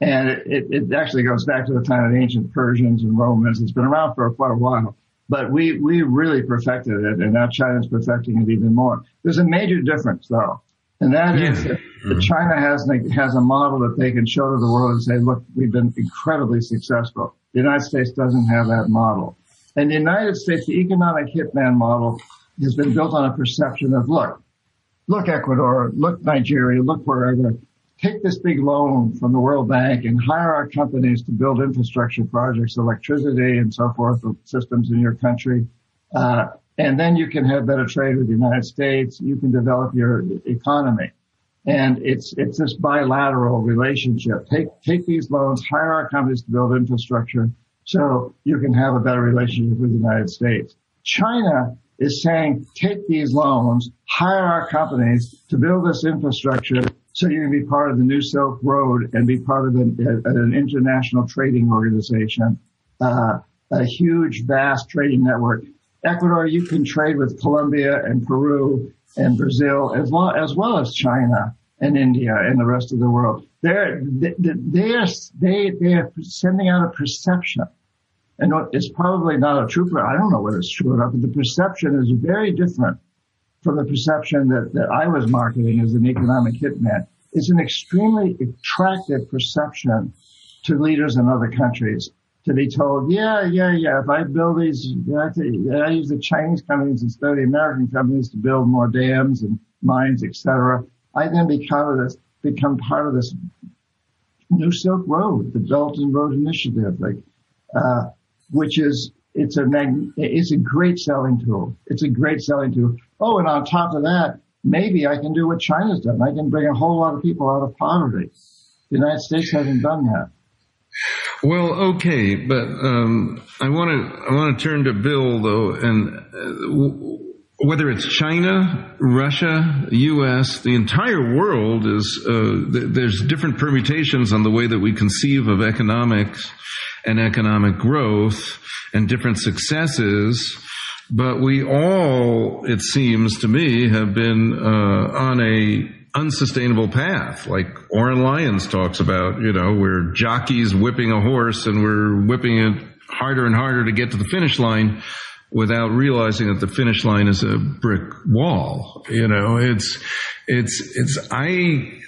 Speaker 2: And it, it, actually goes back to the time of the ancient Persians and Romans. It's been around for quite a while, but we, we really perfected it and now China's perfecting it even more. There's a major difference though. And that is that mm-hmm. China has, has a model that they can show to the world and say, look, we've been incredibly successful. The United States doesn't have that model. And the United States, the economic hitman model has been built on a perception of, look, look Ecuador, look Nigeria, look wherever. Take this big loan from the World Bank and hire our companies to build infrastructure projects, electricity and so forth, systems in your country. Uh, and then you can have better trade with the United States. You can develop your economy. And it's, it's this bilateral relationship. Take, take these loans, hire our companies to build infrastructure so you can have a better relationship with the United States. China is saying, take these loans, hire our companies to build this infrastructure so you can be part of the New Silk Road and be part of an, an international trading organization, uh, a huge, vast trading network. Ecuador, you can trade with Colombia and Peru and Brazil as well as, well as China and India and the rest of the world. They're, they, they're, they, they're sending out a perception and it's probably not a true, I don't know whether it's true or not, but the perception is very different from the perception that, that I was marketing as an economic hitman. It's an extremely attractive perception to leaders in other countries to be told, yeah, yeah, yeah, if I build these, I, I use the Chinese companies instead of the American companies to build more dams and mines, etc. I then become this, become part of this New Silk Road, the Belt and Road Initiative. Like, uh, which is it's a mag- it's a great selling tool. It's a great selling tool. Oh, and on top of that, maybe I can do what China's done. I can bring a whole lot of people out of poverty. The United States hasn't done that.
Speaker 1: Well, okay, but um, I want to I want to turn to Bill though, and uh, whether it's China, Russia, U.S., the entire world is uh, th- there's different permutations on the way that we conceive of economics and economic growth and different successes. But we all, it seems to me, have been uh, on a unsustainable path. Like Oren Lyons talks about, you know, we're jockeys whipping a horse and we're whipping it harder and harder to get to the finish line without realizing that the finish line is a brick wall. You know, it's, it's, it's, I,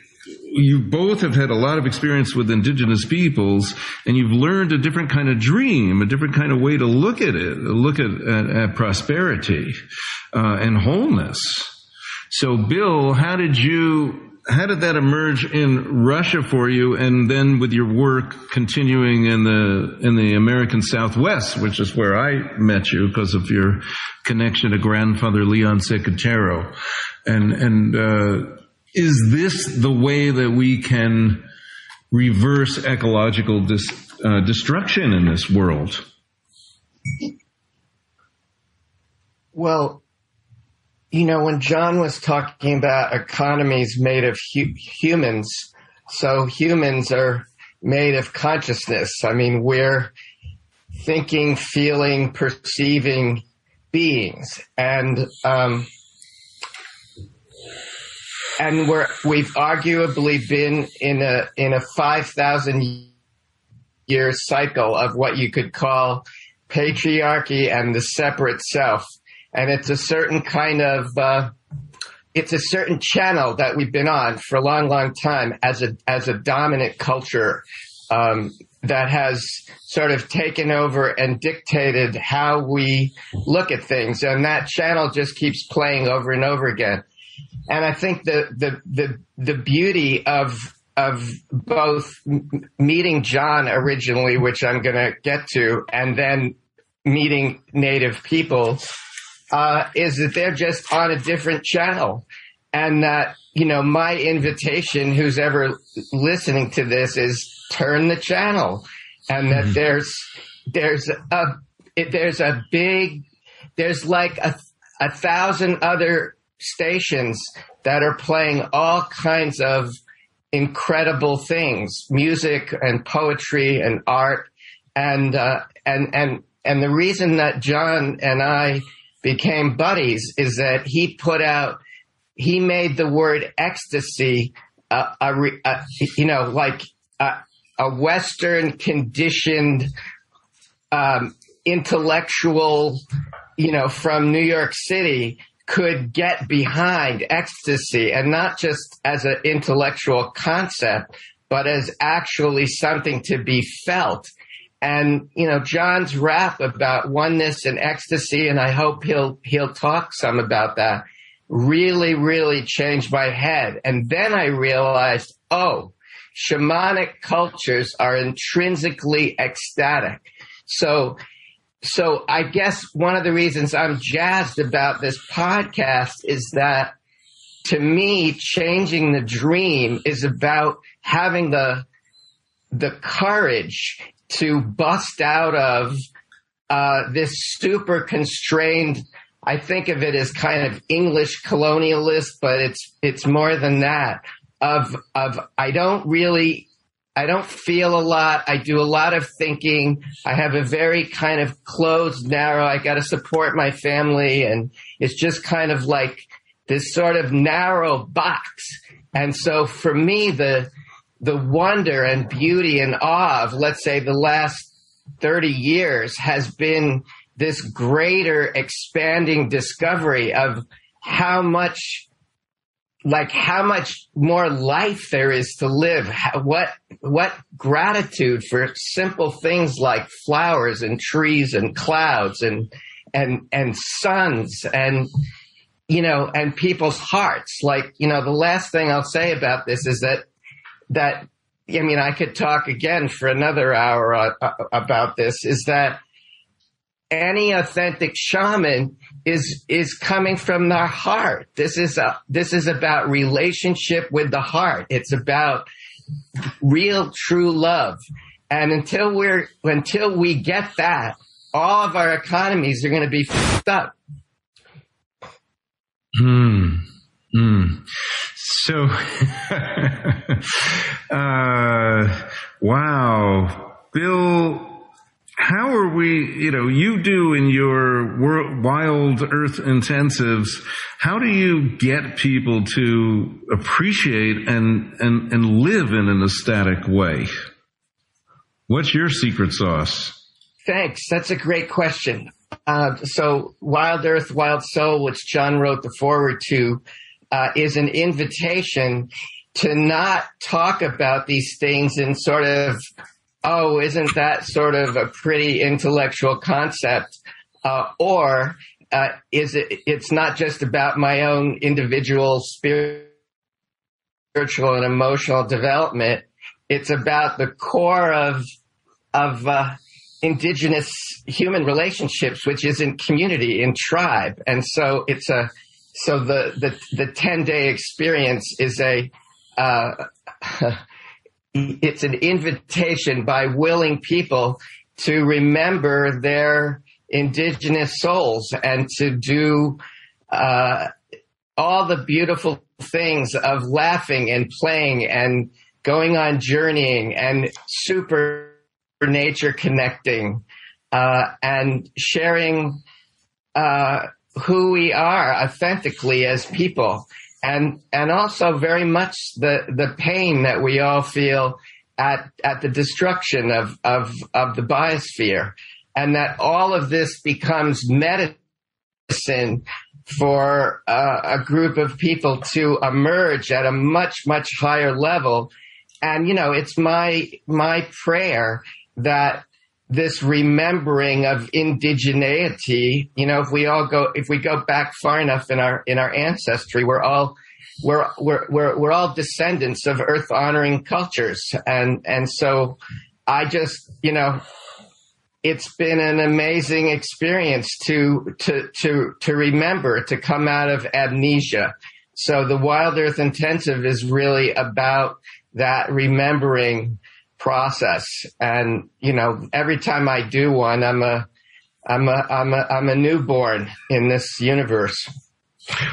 Speaker 1: you both have had a lot of experience with indigenous peoples and you've learned a different kind of dream, a different kind of way to look at it, look at, at, at prosperity uh, and wholeness. So, Bill, how did you how did that emerge in Russia for you, and then with your work continuing in the in the American Southwest, which is where I met you because of your connection to grandfather Leon Secatero, and and uh, is this the way that we can reverse ecological dis, uh, destruction in this world?
Speaker 3: Well, you know, when John was talking about economies made of hu- humans, so humans are made of consciousness. I mean, we're thinking, feeling, perceiving beings, and um, and we're we've arguably been in a in a five thousand year cycle of what you could call patriarchy and the separate self and it's a certain kind of uh, it's a certain channel that we've been on for a long, long time as a as a dominant culture um, that has sort of taken over and dictated how we look at things, and that channel just keeps playing over and over again. And I think the the the the beauty of of both meeting John originally, which I'm going to get to, and then meeting Native people uh, is that they're just on a different channel. And that, you know, my invitation, who's ever listening to this, is turn the channel. And that mm-hmm. there's, there's a, it, there's a big, there's like a, a thousand other stations that are playing all kinds of incredible things, music and poetry and art. And, uh, and, and, and the reason that John and I became buddies is that he put out, he made the word ecstasy, uh, a, a, you know, like a, a Western conditioned, um, intellectual, you know, from New York City could get behind ecstasy and not just as an intellectual concept, but as actually something to be felt and you know John's rap about oneness and ecstasy, and I hope he'll he'll talk some about that. Really, really changed my head, and then I realized, oh, shamanic cultures are intrinsically ecstatic. So, so I guess one of the reasons I'm jazzed about this podcast is that to me, changing the dream is about having the the courage to bust out of uh, this super constrained. I think of it as kind of English colonialist, but it's it's more than that. Of of I don't really I don't feel a lot. I do a lot of thinking. I have a very kind of closed, narrow. I got to support my family, and it's just kind of like this sort of narrow box. And so for me, the the wonder and beauty and awe of, let's say, the last 30 years has been this greater expanding discovery of how much like how much more life there is to live what what gratitude for simple things like flowers and trees and clouds and and and suns and you know and people's hearts like you know the last thing i'll say about this is that that I mean, I could talk again for another hour uh, uh, about this. Is that any authentic shaman is is coming from the heart. This is a this is about relationship with the heart. It's about real, true love. And until we're until we get that, all of our economies are going to be fucked up.
Speaker 1: Hmm. Hmm. So, uh, wow, Bill, how are we, you know, you do in your wild earth intensives, how do you get people to appreciate and, and, and live in an ecstatic way? What's your secret sauce?
Speaker 3: Thanks. That's a great question. Uh, so Wild Earth, Wild Soul, which John wrote the foreword to, uh, is an invitation to not talk about these things in sort of, oh, isn't that sort of a pretty intellectual concept? Uh, or uh, is it? It's not just about my own individual spiritual and emotional development. It's about the core of of uh, indigenous human relationships, which is in community, in tribe, and so it's a so the the the ten day experience is a uh, it's an invitation by willing people to remember their indigenous souls and to do uh, all the beautiful things of laughing and playing and going on journeying and super nature connecting uh, and sharing uh, who we are authentically as people and and also very much the the pain that we all feel at at the destruction of of of the biosphere. And that all of this becomes medicine for uh, a group of people to emerge at a much much higher level. And you know it's my my prayer that this remembering of indigeneity you know if we all go if we go back far enough in our in our ancestry we're all we're we're we're, we're all descendants of earth honoring cultures and and so i just you know it's been an amazing experience to to to to remember to come out of amnesia. So the Wild Earth Intensive is really about that remembering process. And you know, every time I do one, I'm a I'm a I'm a I'm a newborn in this universe.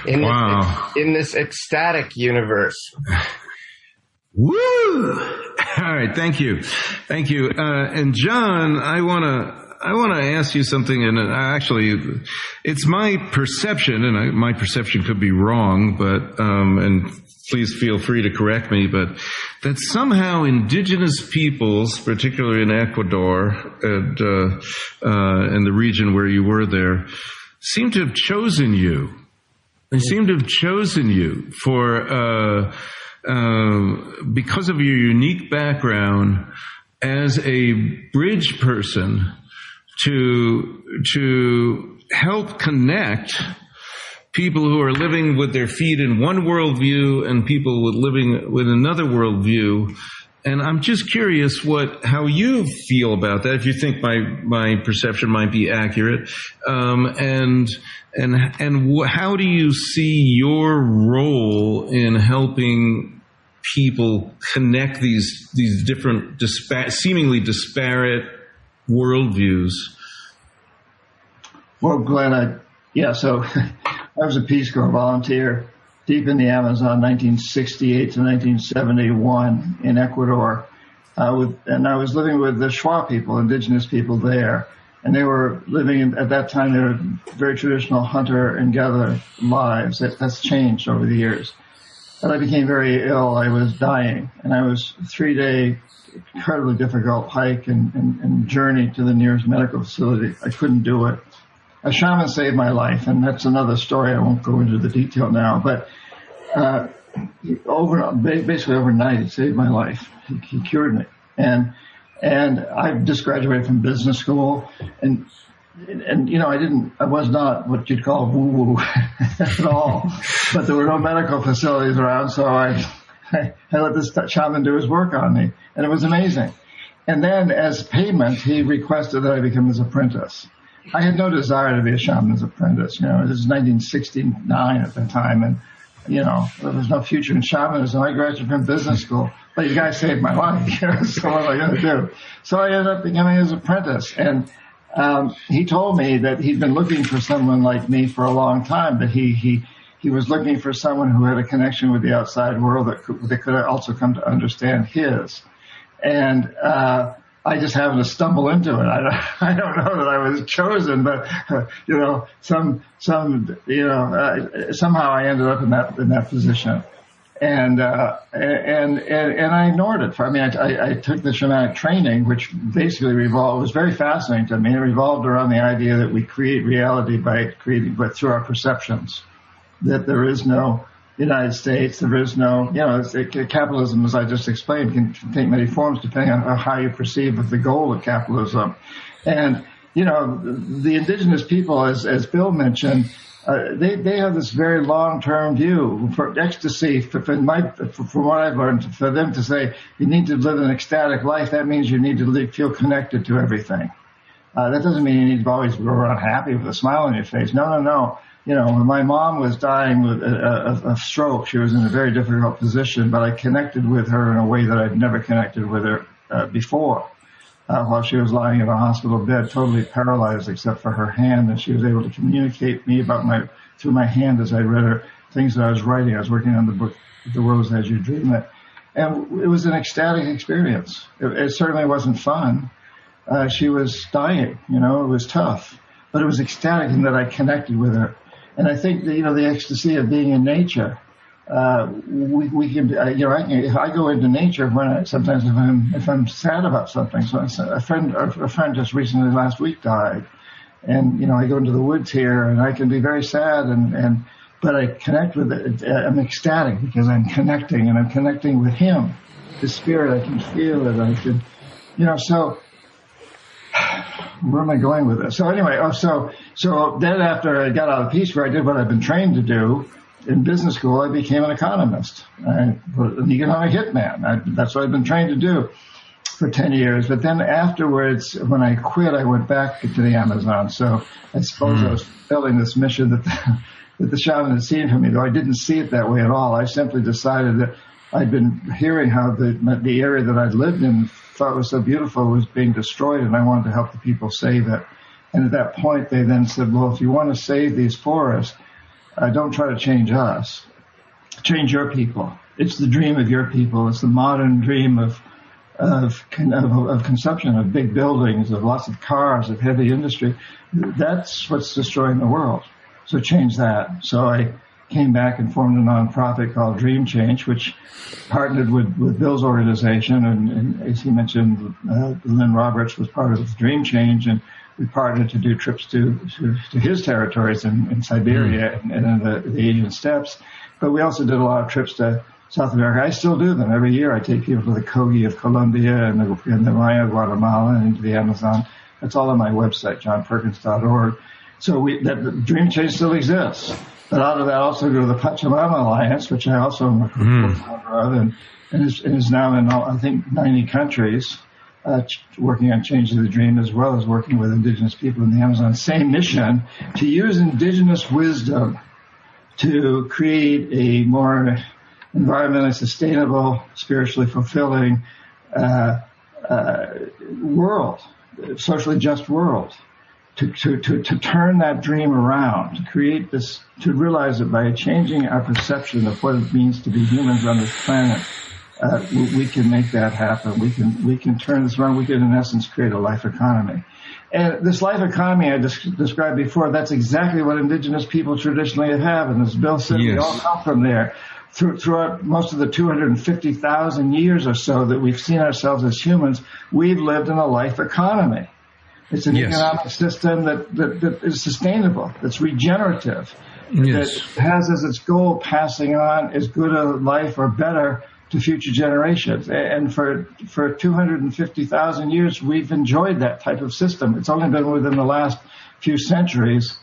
Speaker 3: In
Speaker 1: wow.
Speaker 3: this, in this ecstatic universe.
Speaker 1: Woo! All right, thank you, thank you. Uh, and John, I want to I want to ask you something, and uh, actually, it's my perception, and I, my perception could be wrong, but um, and please feel free to correct me, but that somehow indigenous peoples, particularly in Ecuador and uh, uh, in the region where you were there, seem to have chosen you. They seem to have chosen you for. Uh, uh, because of your unique background as a bridge person to to help connect people who are living with their feet in one worldview and people with living with another worldview. And I'm just curious what how you feel about that. If you think my my perception might be accurate, um, and and and how do you see your role in helping people connect these these different dispa- seemingly disparate worldviews?
Speaker 2: Well, Glenn, I, yeah, so I was a Peace Corps volunteer deep in the Amazon, 1968 to 1971 in Ecuador. Uh, with, and I was living with the Shuar people, indigenous people there. And they were living in, at that time, they were very traditional hunter and gatherer lives. That, that's changed over the years. But I became very ill. I was dying, and I was three day, incredibly difficult hike and, and, and journey to the nearest medical facility. I couldn't do it. A shaman saved my life, and that's another story. I won't go into the detail now, but uh, over basically overnight, he saved my life. He, he cured me, and and I just graduated from business school, and and you know, I didn't, I was not what you'd call woo woo at all, but there were no medical facilities around, so I, I, I let this shaman do his work on me, and it was amazing. And then as payment, he requested that I become his apprentice. I had no desire to be a shaman's apprentice. You know, this is 1969 at the time, and you know, there was no future in shamanism. I graduated from business school, but you guys saved my life. so what am I going to do? So I ended up becoming his apprentice, and um, he told me that he'd been looking for someone like me for a long time, but he he he was looking for someone who had a connection with the outside world that could, that could also come to understand his. And uh, I just happened to stumble into it. I don't, I don't know that I was chosen, but you know, some some you know, uh, somehow I ended up in that in that position and uh, and and and I ignored it. I mean, I, I, took the shamanic training, which basically revolved was very fascinating to me. It revolved around the idea that we create reality by creating, but through our perceptions. That there is no United States. There is no, you know, it, capitalism, as I just explained, can, take many forms depending on how you perceive the goal of capitalism. And, you know, the indigenous people, as, as Bill mentioned, uh, they, they have this very long-term view for ecstasy. For, for my, from what I've learned, for them to say you need to live an ecstatic life, that means you need to live, feel connected to everything. Uh, that doesn't mean you need to always go around happy with a smile on your face. No, no, no. You know, when my mom was dying with a, a, a stroke, she was in a very difficult position, but I connected with her in a way that I'd never connected with her uh, before. Uh, while she was lying in a hospital bed, totally paralyzed except for her hand, and she was able to communicate me about my through my hand as I read her things that I was writing. I was working on the book "The World as You Dream It," and it was an ecstatic experience. It, it certainly wasn't fun, uh, she was dying. You know, it was tough, but it was ecstatic in that I connected with her. And I think you know, the ecstasy of being in nature, uh, we, we can, uh, you know, I, can, I go into nature when I, sometimes if I'm, if I'm sad about something. So a friend, a friend just recently last week died. And, you know, I go into the woods here and I can be very sad and, and, but I connect with it. I'm ecstatic because I'm connecting and I'm connecting with him. The spirit, I can feel it. I can, you know, so where am I going with this? So anyway, oh, so so then after I got out of Peace Corps, I did what I've been trained to do in business school. I became an economist, I, an economic hitman. I, that's what I've been trained to do for 10 years. But then afterwards, when I quit, I went back to the Amazon. So I suppose mm. I was fulfilling this mission that the, that the shaman had seen for me, though I didn't see it that way at all. I simply decided that I'd been hearing how the, the area that I'd lived in thought was so beautiful was being destroyed and I wanted to help the people save it. And at that point, they then said, well, if you want to save these forests, uh, don't try to change us. Change your people. It's the dream of your people. It's the modern dream of, of, of, of consumption, of big buildings, of lots of cars, of heavy industry. That's what's destroying the world. So change that. So I came back and formed a nonprofit called Dream Change, which partnered with, with Bill's organization. And, and as he mentioned, uh, Lynn Roberts was part of Dream Change, and we partnered to do trips to, to, to his territories in, in Siberia mm. and, and, in the, the Asian steppes. But we also did a lot of trips to South America. I still do them every year. I take people to the Kogi of Colombia and the, and the Maya of Guatemala and into the Amazon. That's all on my website, johnperkins.org. So we, that Dream Change still exists. But out of that also go to the Pachamama Alliance, which I also am a mm. co-founder of, and, and, is, and is now in, I think, 90 countries, uh, working on changing the dream as well as working with indigenous people in the Amazon. Same mission to use indigenous wisdom to create a more environmentally sustainable, spiritually fulfilling uh, uh, world, socially just world to, to, to, to turn that dream around, to create this, to realize it by changing our perception of what it means to be humans on this planet, uh, we, can make that happen. We can, we can turn this around. We can, in essence, create a life economy. And this life economy I des- described before, that's exactly what indigenous people traditionally have. And as Bill said, yes. we all come from there. Through, throughout most of the 250,000 years or so that we've seen ourselves as humans, we've lived in a life economy. It's an yes. economic system that, that, that is sustainable, that's regenerative, yes. that has as its goal passing on as good a life or better to future generations. And for for 250,000 years, we've enjoyed that type of system. It's only been within the last few centuries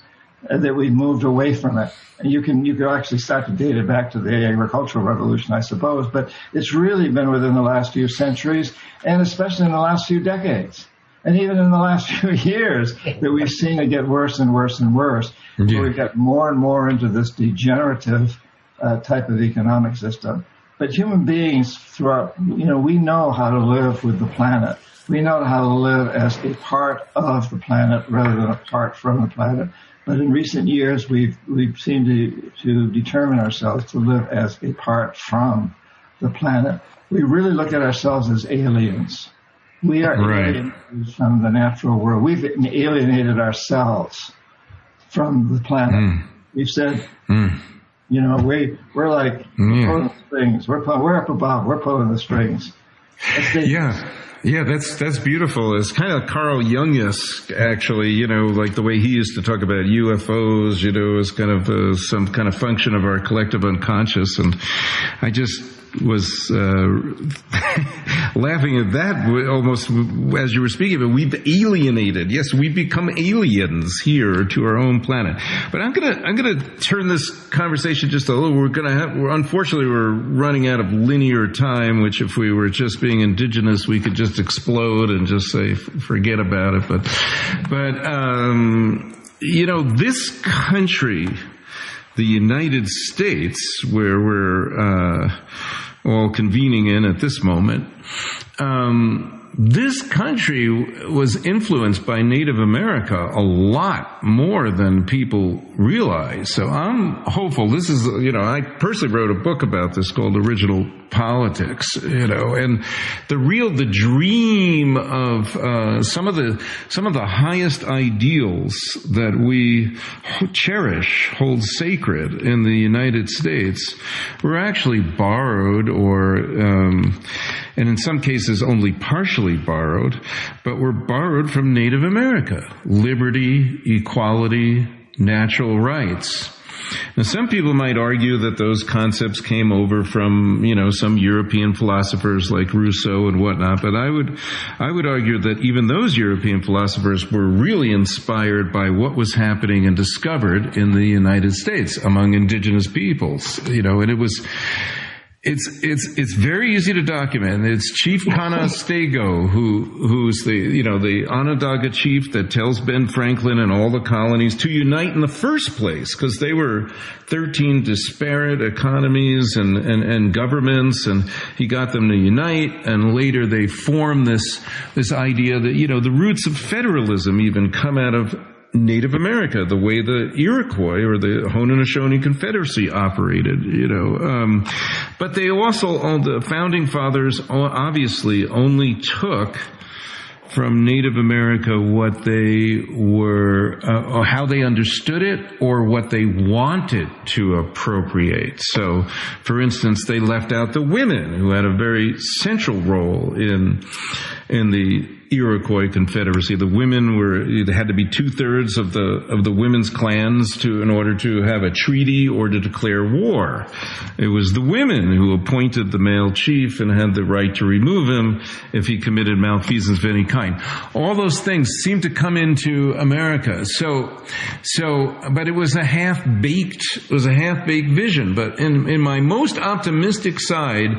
Speaker 2: that we've moved away from it. And you can you can actually start to date it back to the agricultural revolution, I suppose. But it's really been within the last few centuries, and especially in the last few decades and even in the last few years that we've seen it get worse and worse and worse. Yeah. We've got more and more into this degenerative uh, type of economic system. But human beings throughout, you know, we know how to live with the planet. We know how to live as a part of the planet rather than apart from the planet. But in recent years, we've we've seemed to to determine ourselves to live as a part from the planet. We really look at ourselves as aliens. We are right. alienated from the natural world. We've alienated ourselves from the planet. Mm. We've said, mm. You know, we we're like mm. pulling the strings. We're we're up above. We're pulling the strings.
Speaker 1: yeah. Yeah, that's that's beautiful. It's kind of Carl Jungish, actually. You know, like the way he used to talk about UFOs. You know, as kind of uh, some kind of function of our collective unconscious. And I just was uh, laughing at that almost as you were speaking. But we've alienated. Yes, we've become aliens here to our own planet. But I'm gonna I'm gonna turn this conversation just a little. We're gonna have. We're, unfortunately, we're running out of linear time. Which, if we were just being indigenous, we could just explode and just say forget about it. But but um, you know this country the United States, where we're uh, all convening in at this moment, um, this country was influenced by Native America a lot more than people realize. So I'm hopeful. This is, you know, I personally wrote a book about this called Original Politics, you know, and the real, the dream of uh, some of the some of the highest ideals that we cherish, hold sacred in the United States, were actually borrowed or. Um, and in some cases only partially borrowed, but were borrowed from Native America. Liberty, equality, natural rights. Now, some people might argue that those concepts came over from, you know, some European philosophers like Rousseau and whatnot, but I would, I would argue that even those European philosophers were really inspired by what was happening and discovered in the United States among indigenous peoples, you know, and it was, it's it's it's very easy to document. It's Chief Canasatego who who's the you know the Onondaga chief that tells Ben Franklin and all the colonies to unite in the first place because they were thirteen disparate economies and, and and governments, and he got them to unite. And later they form this this idea that you know the roots of federalism even come out of Native America, the way the Iroquois or the Haudenosaunee Confederacy operated, you know. Um, but they also, all the founding fathers obviously only took from Native America what they were, uh, or how they understood it, or what they wanted to appropriate. So, for instance, they left out the women who had a very central role in in the Iroquois Confederacy. The women were it had to be two thirds of the of the women's clans to in order to have a treaty or to declare war. It was the women who appointed the male chief and had the right to remove him if he committed malfeasance of any kind. All those things seem to come into America. So so but it was a half baked it was a half baked vision. But in in my most optimistic side,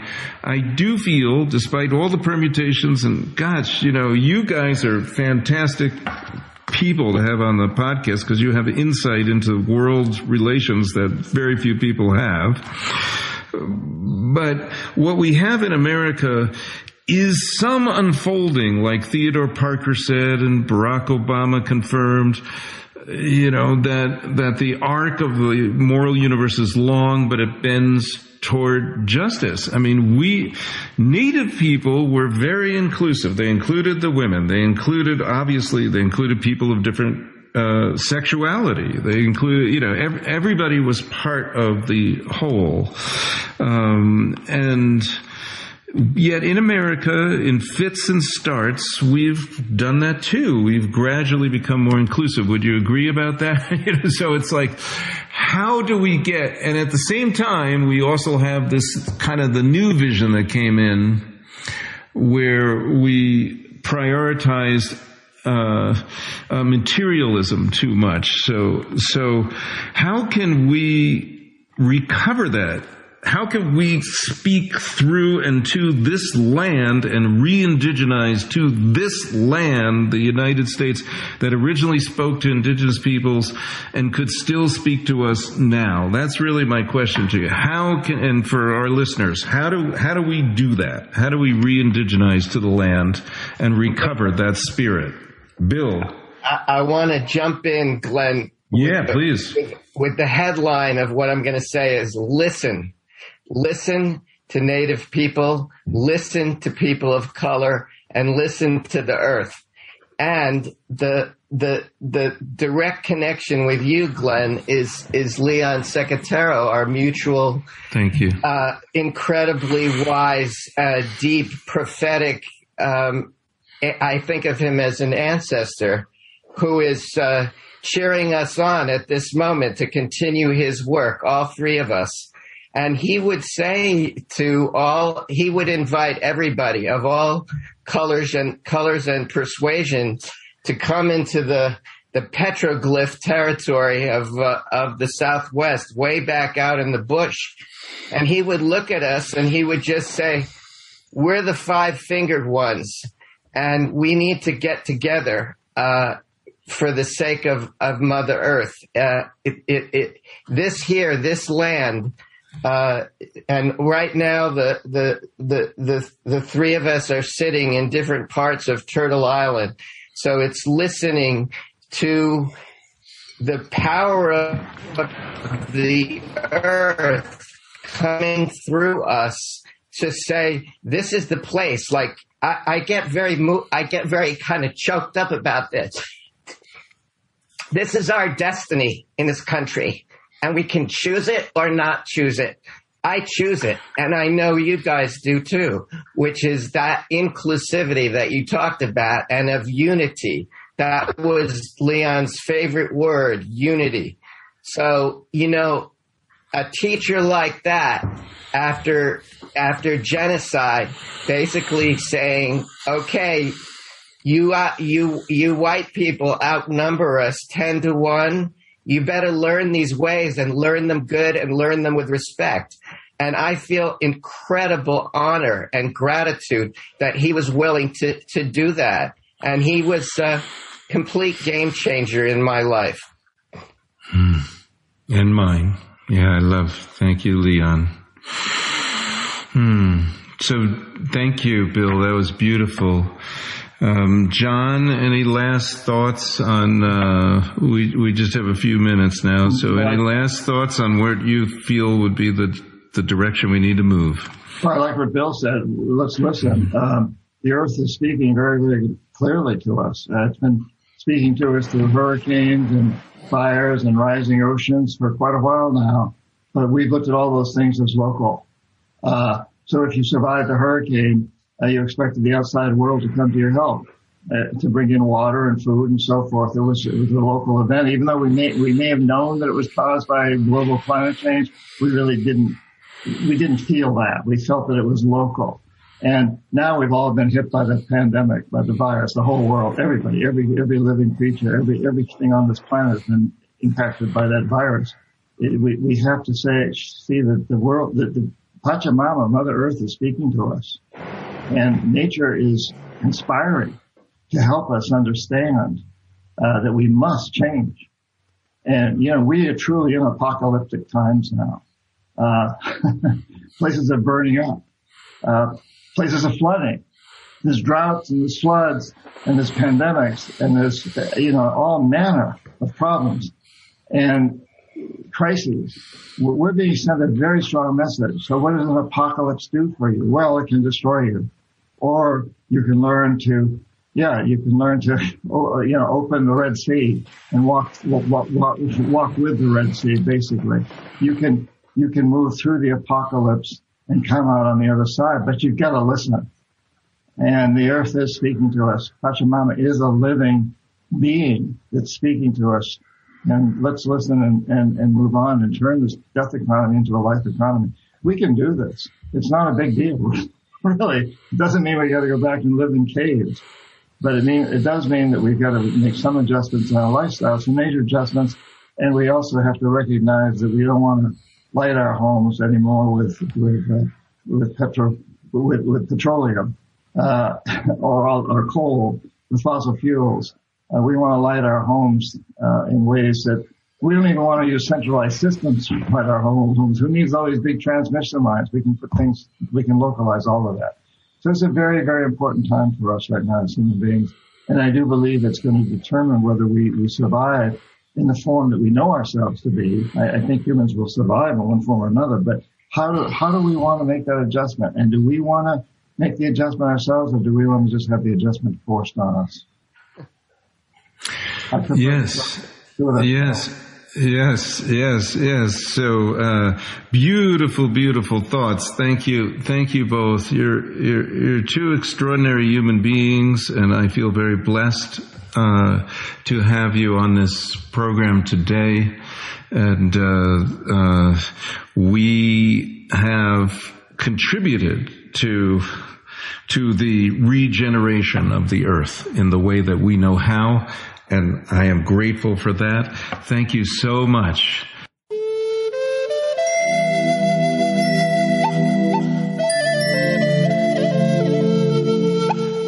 Speaker 1: I do feel, despite all the permutations and gosh, you know you guys are fantastic people to have on the podcast because you have insight into world relations that very few people have. But what we have in America is some unfolding, like Theodore Parker said and Barack Obama confirmed, you know, that, that the arc of the moral universe is long, but it bends toward justice. I mean, we, Native people were very inclusive. They included the women. They included, obviously, they included people of different uh, sexuality. They included, you know, ev- everybody was part of the whole. Um, and, Yet in America, in fits and starts, we've done that too. We've gradually become more inclusive. Would you agree about that? so it's like, how do we get, and at the same time, we also have this kind of the new vision that came in where we prioritized uh, uh, materialism too much. So, so how can we recover that how can we speak through and to this land and re-indigenize to this land, the United States, that originally spoke to indigenous peoples and could still speak to us now? That's really my question to you. How can, and for our listeners, how do, how do we do that? How do we re-indigenize to the land and recover that spirit? Bill.
Speaker 3: I, I want to jump in, Glenn.
Speaker 1: Yeah, please.
Speaker 3: With, with the headline of what I'm going to say is listen listen to native people, listen to people of color, and listen to the earth. And the the the direct connection with you, Glenn, is is Leon Secatero, our mutual.
Speaker 1: Thank you.
Speaker 3: Uh, incredibly wise, uh, deep, prophetic um, I think of him as an ancestor who is uh, cheering us on at this moment to continue his work, all three of us. And he would say to all, he would invite everybody of all colors and colors and persuasion to come into the the petroglyph territory of uh, of the Southwest, way back out in the bush, and he would look at us and he would just say, "We're the five fingered ones, and we need to get together." Uh, for the sake of, of Mother Earth, uh, it, it, it, this here, this land, uh, and right now the, the, the, the, the three of us are sitting in different parts of Turtle Island. So it's listening to the power of the earth coming through us to say, this is the place. Like, I, I get very, mo- I get very kind of choked up about this. This is our destiny in this country and we can choose it or not choose it. I choose it, and I know you guys do too, which is that inclusivity that you talked about and of unity. That was Leon's favorite word, unity. So, you know, a teacher like that after, after genocide, basically saying, okay, you, uh, you, you white people outnumber us 10 to 1 you better learn these ways and learn them good and learn them with respect. And I feel incredible honor and gratitude that he was willing to, to do that. And he was a complete game changer in my life.
Speaker 1: Hmm. And mine. Yeah, I love. Thank you, Leon. Hmm. So thank you, Bill. That was beautiful. Um, John, any last thoughts on? Uh, we we just have a few minutes now, so any last thoughts on where you feel would be the the direction we need to move?
Speaker 2: Well, like what Bill said, let's listen. Um, the Earth is speaking very, very clearly to us. Uh, it's been speaking to us through hurricanes and fires and rising oceans for quite a while now. But we've looked at all those things as local. Uh, so if you survive the hurricane, you expected the outside world to come to your help. Uh, to bring in water and food and so forth. It was, it was a local event. Even though we may, we may have known that it was caused by global climate change, we really didn't, we didn't feel that. We felt that it was local. And now we've all been hit by the pandemic, by the virus, the whole world, everybody, every, every living creature, every, everything on this planet has been impacted by that virus. It, we, we have to say, see that the world, that the Pachamama, Mother Earth is speaking to us and nature is inspiring to help us understand uh, that we must change. And you know, we are truly in apocalyptic times now. Uh, places are burning up. Uh, places are flooding. There's droughts and there's floods and there's pandemics and there's, you know, all manner of problems and crises. We're being sent a very strong message. So what does an apocalypse do for you? Well, it can destroy you or you can learn to, yeah, you can learn to, you know, open the Red Sea and walk, walk, walk, walk with the Red Sea, basically. You can, you can move through the apocalypse and come out on the other side, but you've got to listen. And the earth is speaking to us. Pachamama is a living being that's speaking to us. And let's listen and, and, and move on and turn this death economy into a life economy. We can do this. It's not a big deal. really. It doesn't mean we got to go back and live in caves, but it mean it does mean that we've got to make some adjustments in our lifestyle, some major adjustments, and we also have to recognize that we don't want to light our homes anymore with with uh, with petro with, with petroleum uh, or or coal, with fossil fuels. Uh, we want to light our homes uh, in ways that we don't even want to use centralized systems to light our homes. Who needs all these big transmission lines? We can put things, we can localize all of that. So it's a very, very important time for us right now as human beings. And I do believe it's going to determine whether we, we survive in the form that we know ourselves to be. I, I think humans will survive in one form or another, but how do, how do we want to make that adjustment? And do we want to make the adjustment ourselves or do we want to just have the adjustment forced on us?
Speaker 1: Yes. Yes. Yes, yes, yes. So uh, beautiful, beautiful thoughts. Thank you, thank you both. You're you're, you're two extraordinary human beings, and I feel very blessed uh, to have you on this program today. And uh, uh we have contributed to to the regeneration of the earth in the way that we know how and I am grateful for that. Thank you so much.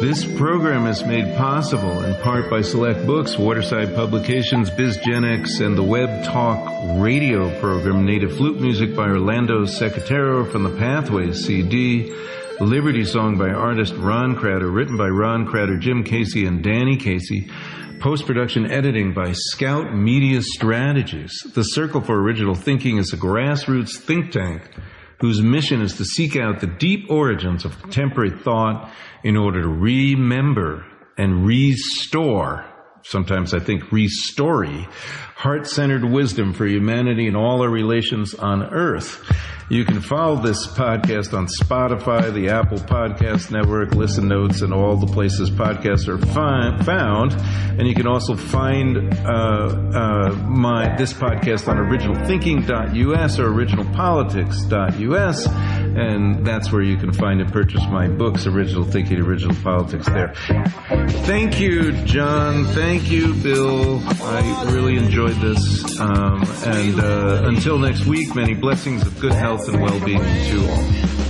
Speaker 1: This program is made possible in part by Select Books, Waterside Publications, BizGenX, and the Web Talk radio program, Native Flute Music by Orlando Secatero from the Pathways CD, Liberty Song by artist Ron Crowder, written by Ron Crowder, Jim Casey, and Danny Casey. Post production editing by Scout Media Strategies. The Circle for Original Thinking is a grassroots think tank whose mission is to seek out the deep origins of contemporary thought in order to remember and restore, sometimes I think restory, heart centered wisdom for humanity and all our relations on earth. You can follow this podcast on Spotify, the Apple Podcast Network, Listen Notes, and all the places podcasts are fi- found. And you can also find uh, uh, my this podcast on originalthinking.us or originalpolitics.us, and that's where you can find and purchase my books, Original Thinking, Original Politics. There. Thank you, John. Thank you, Bill. I really enjoyed this. Um, and uh, until next week, many blessings of good health health and well-being to all.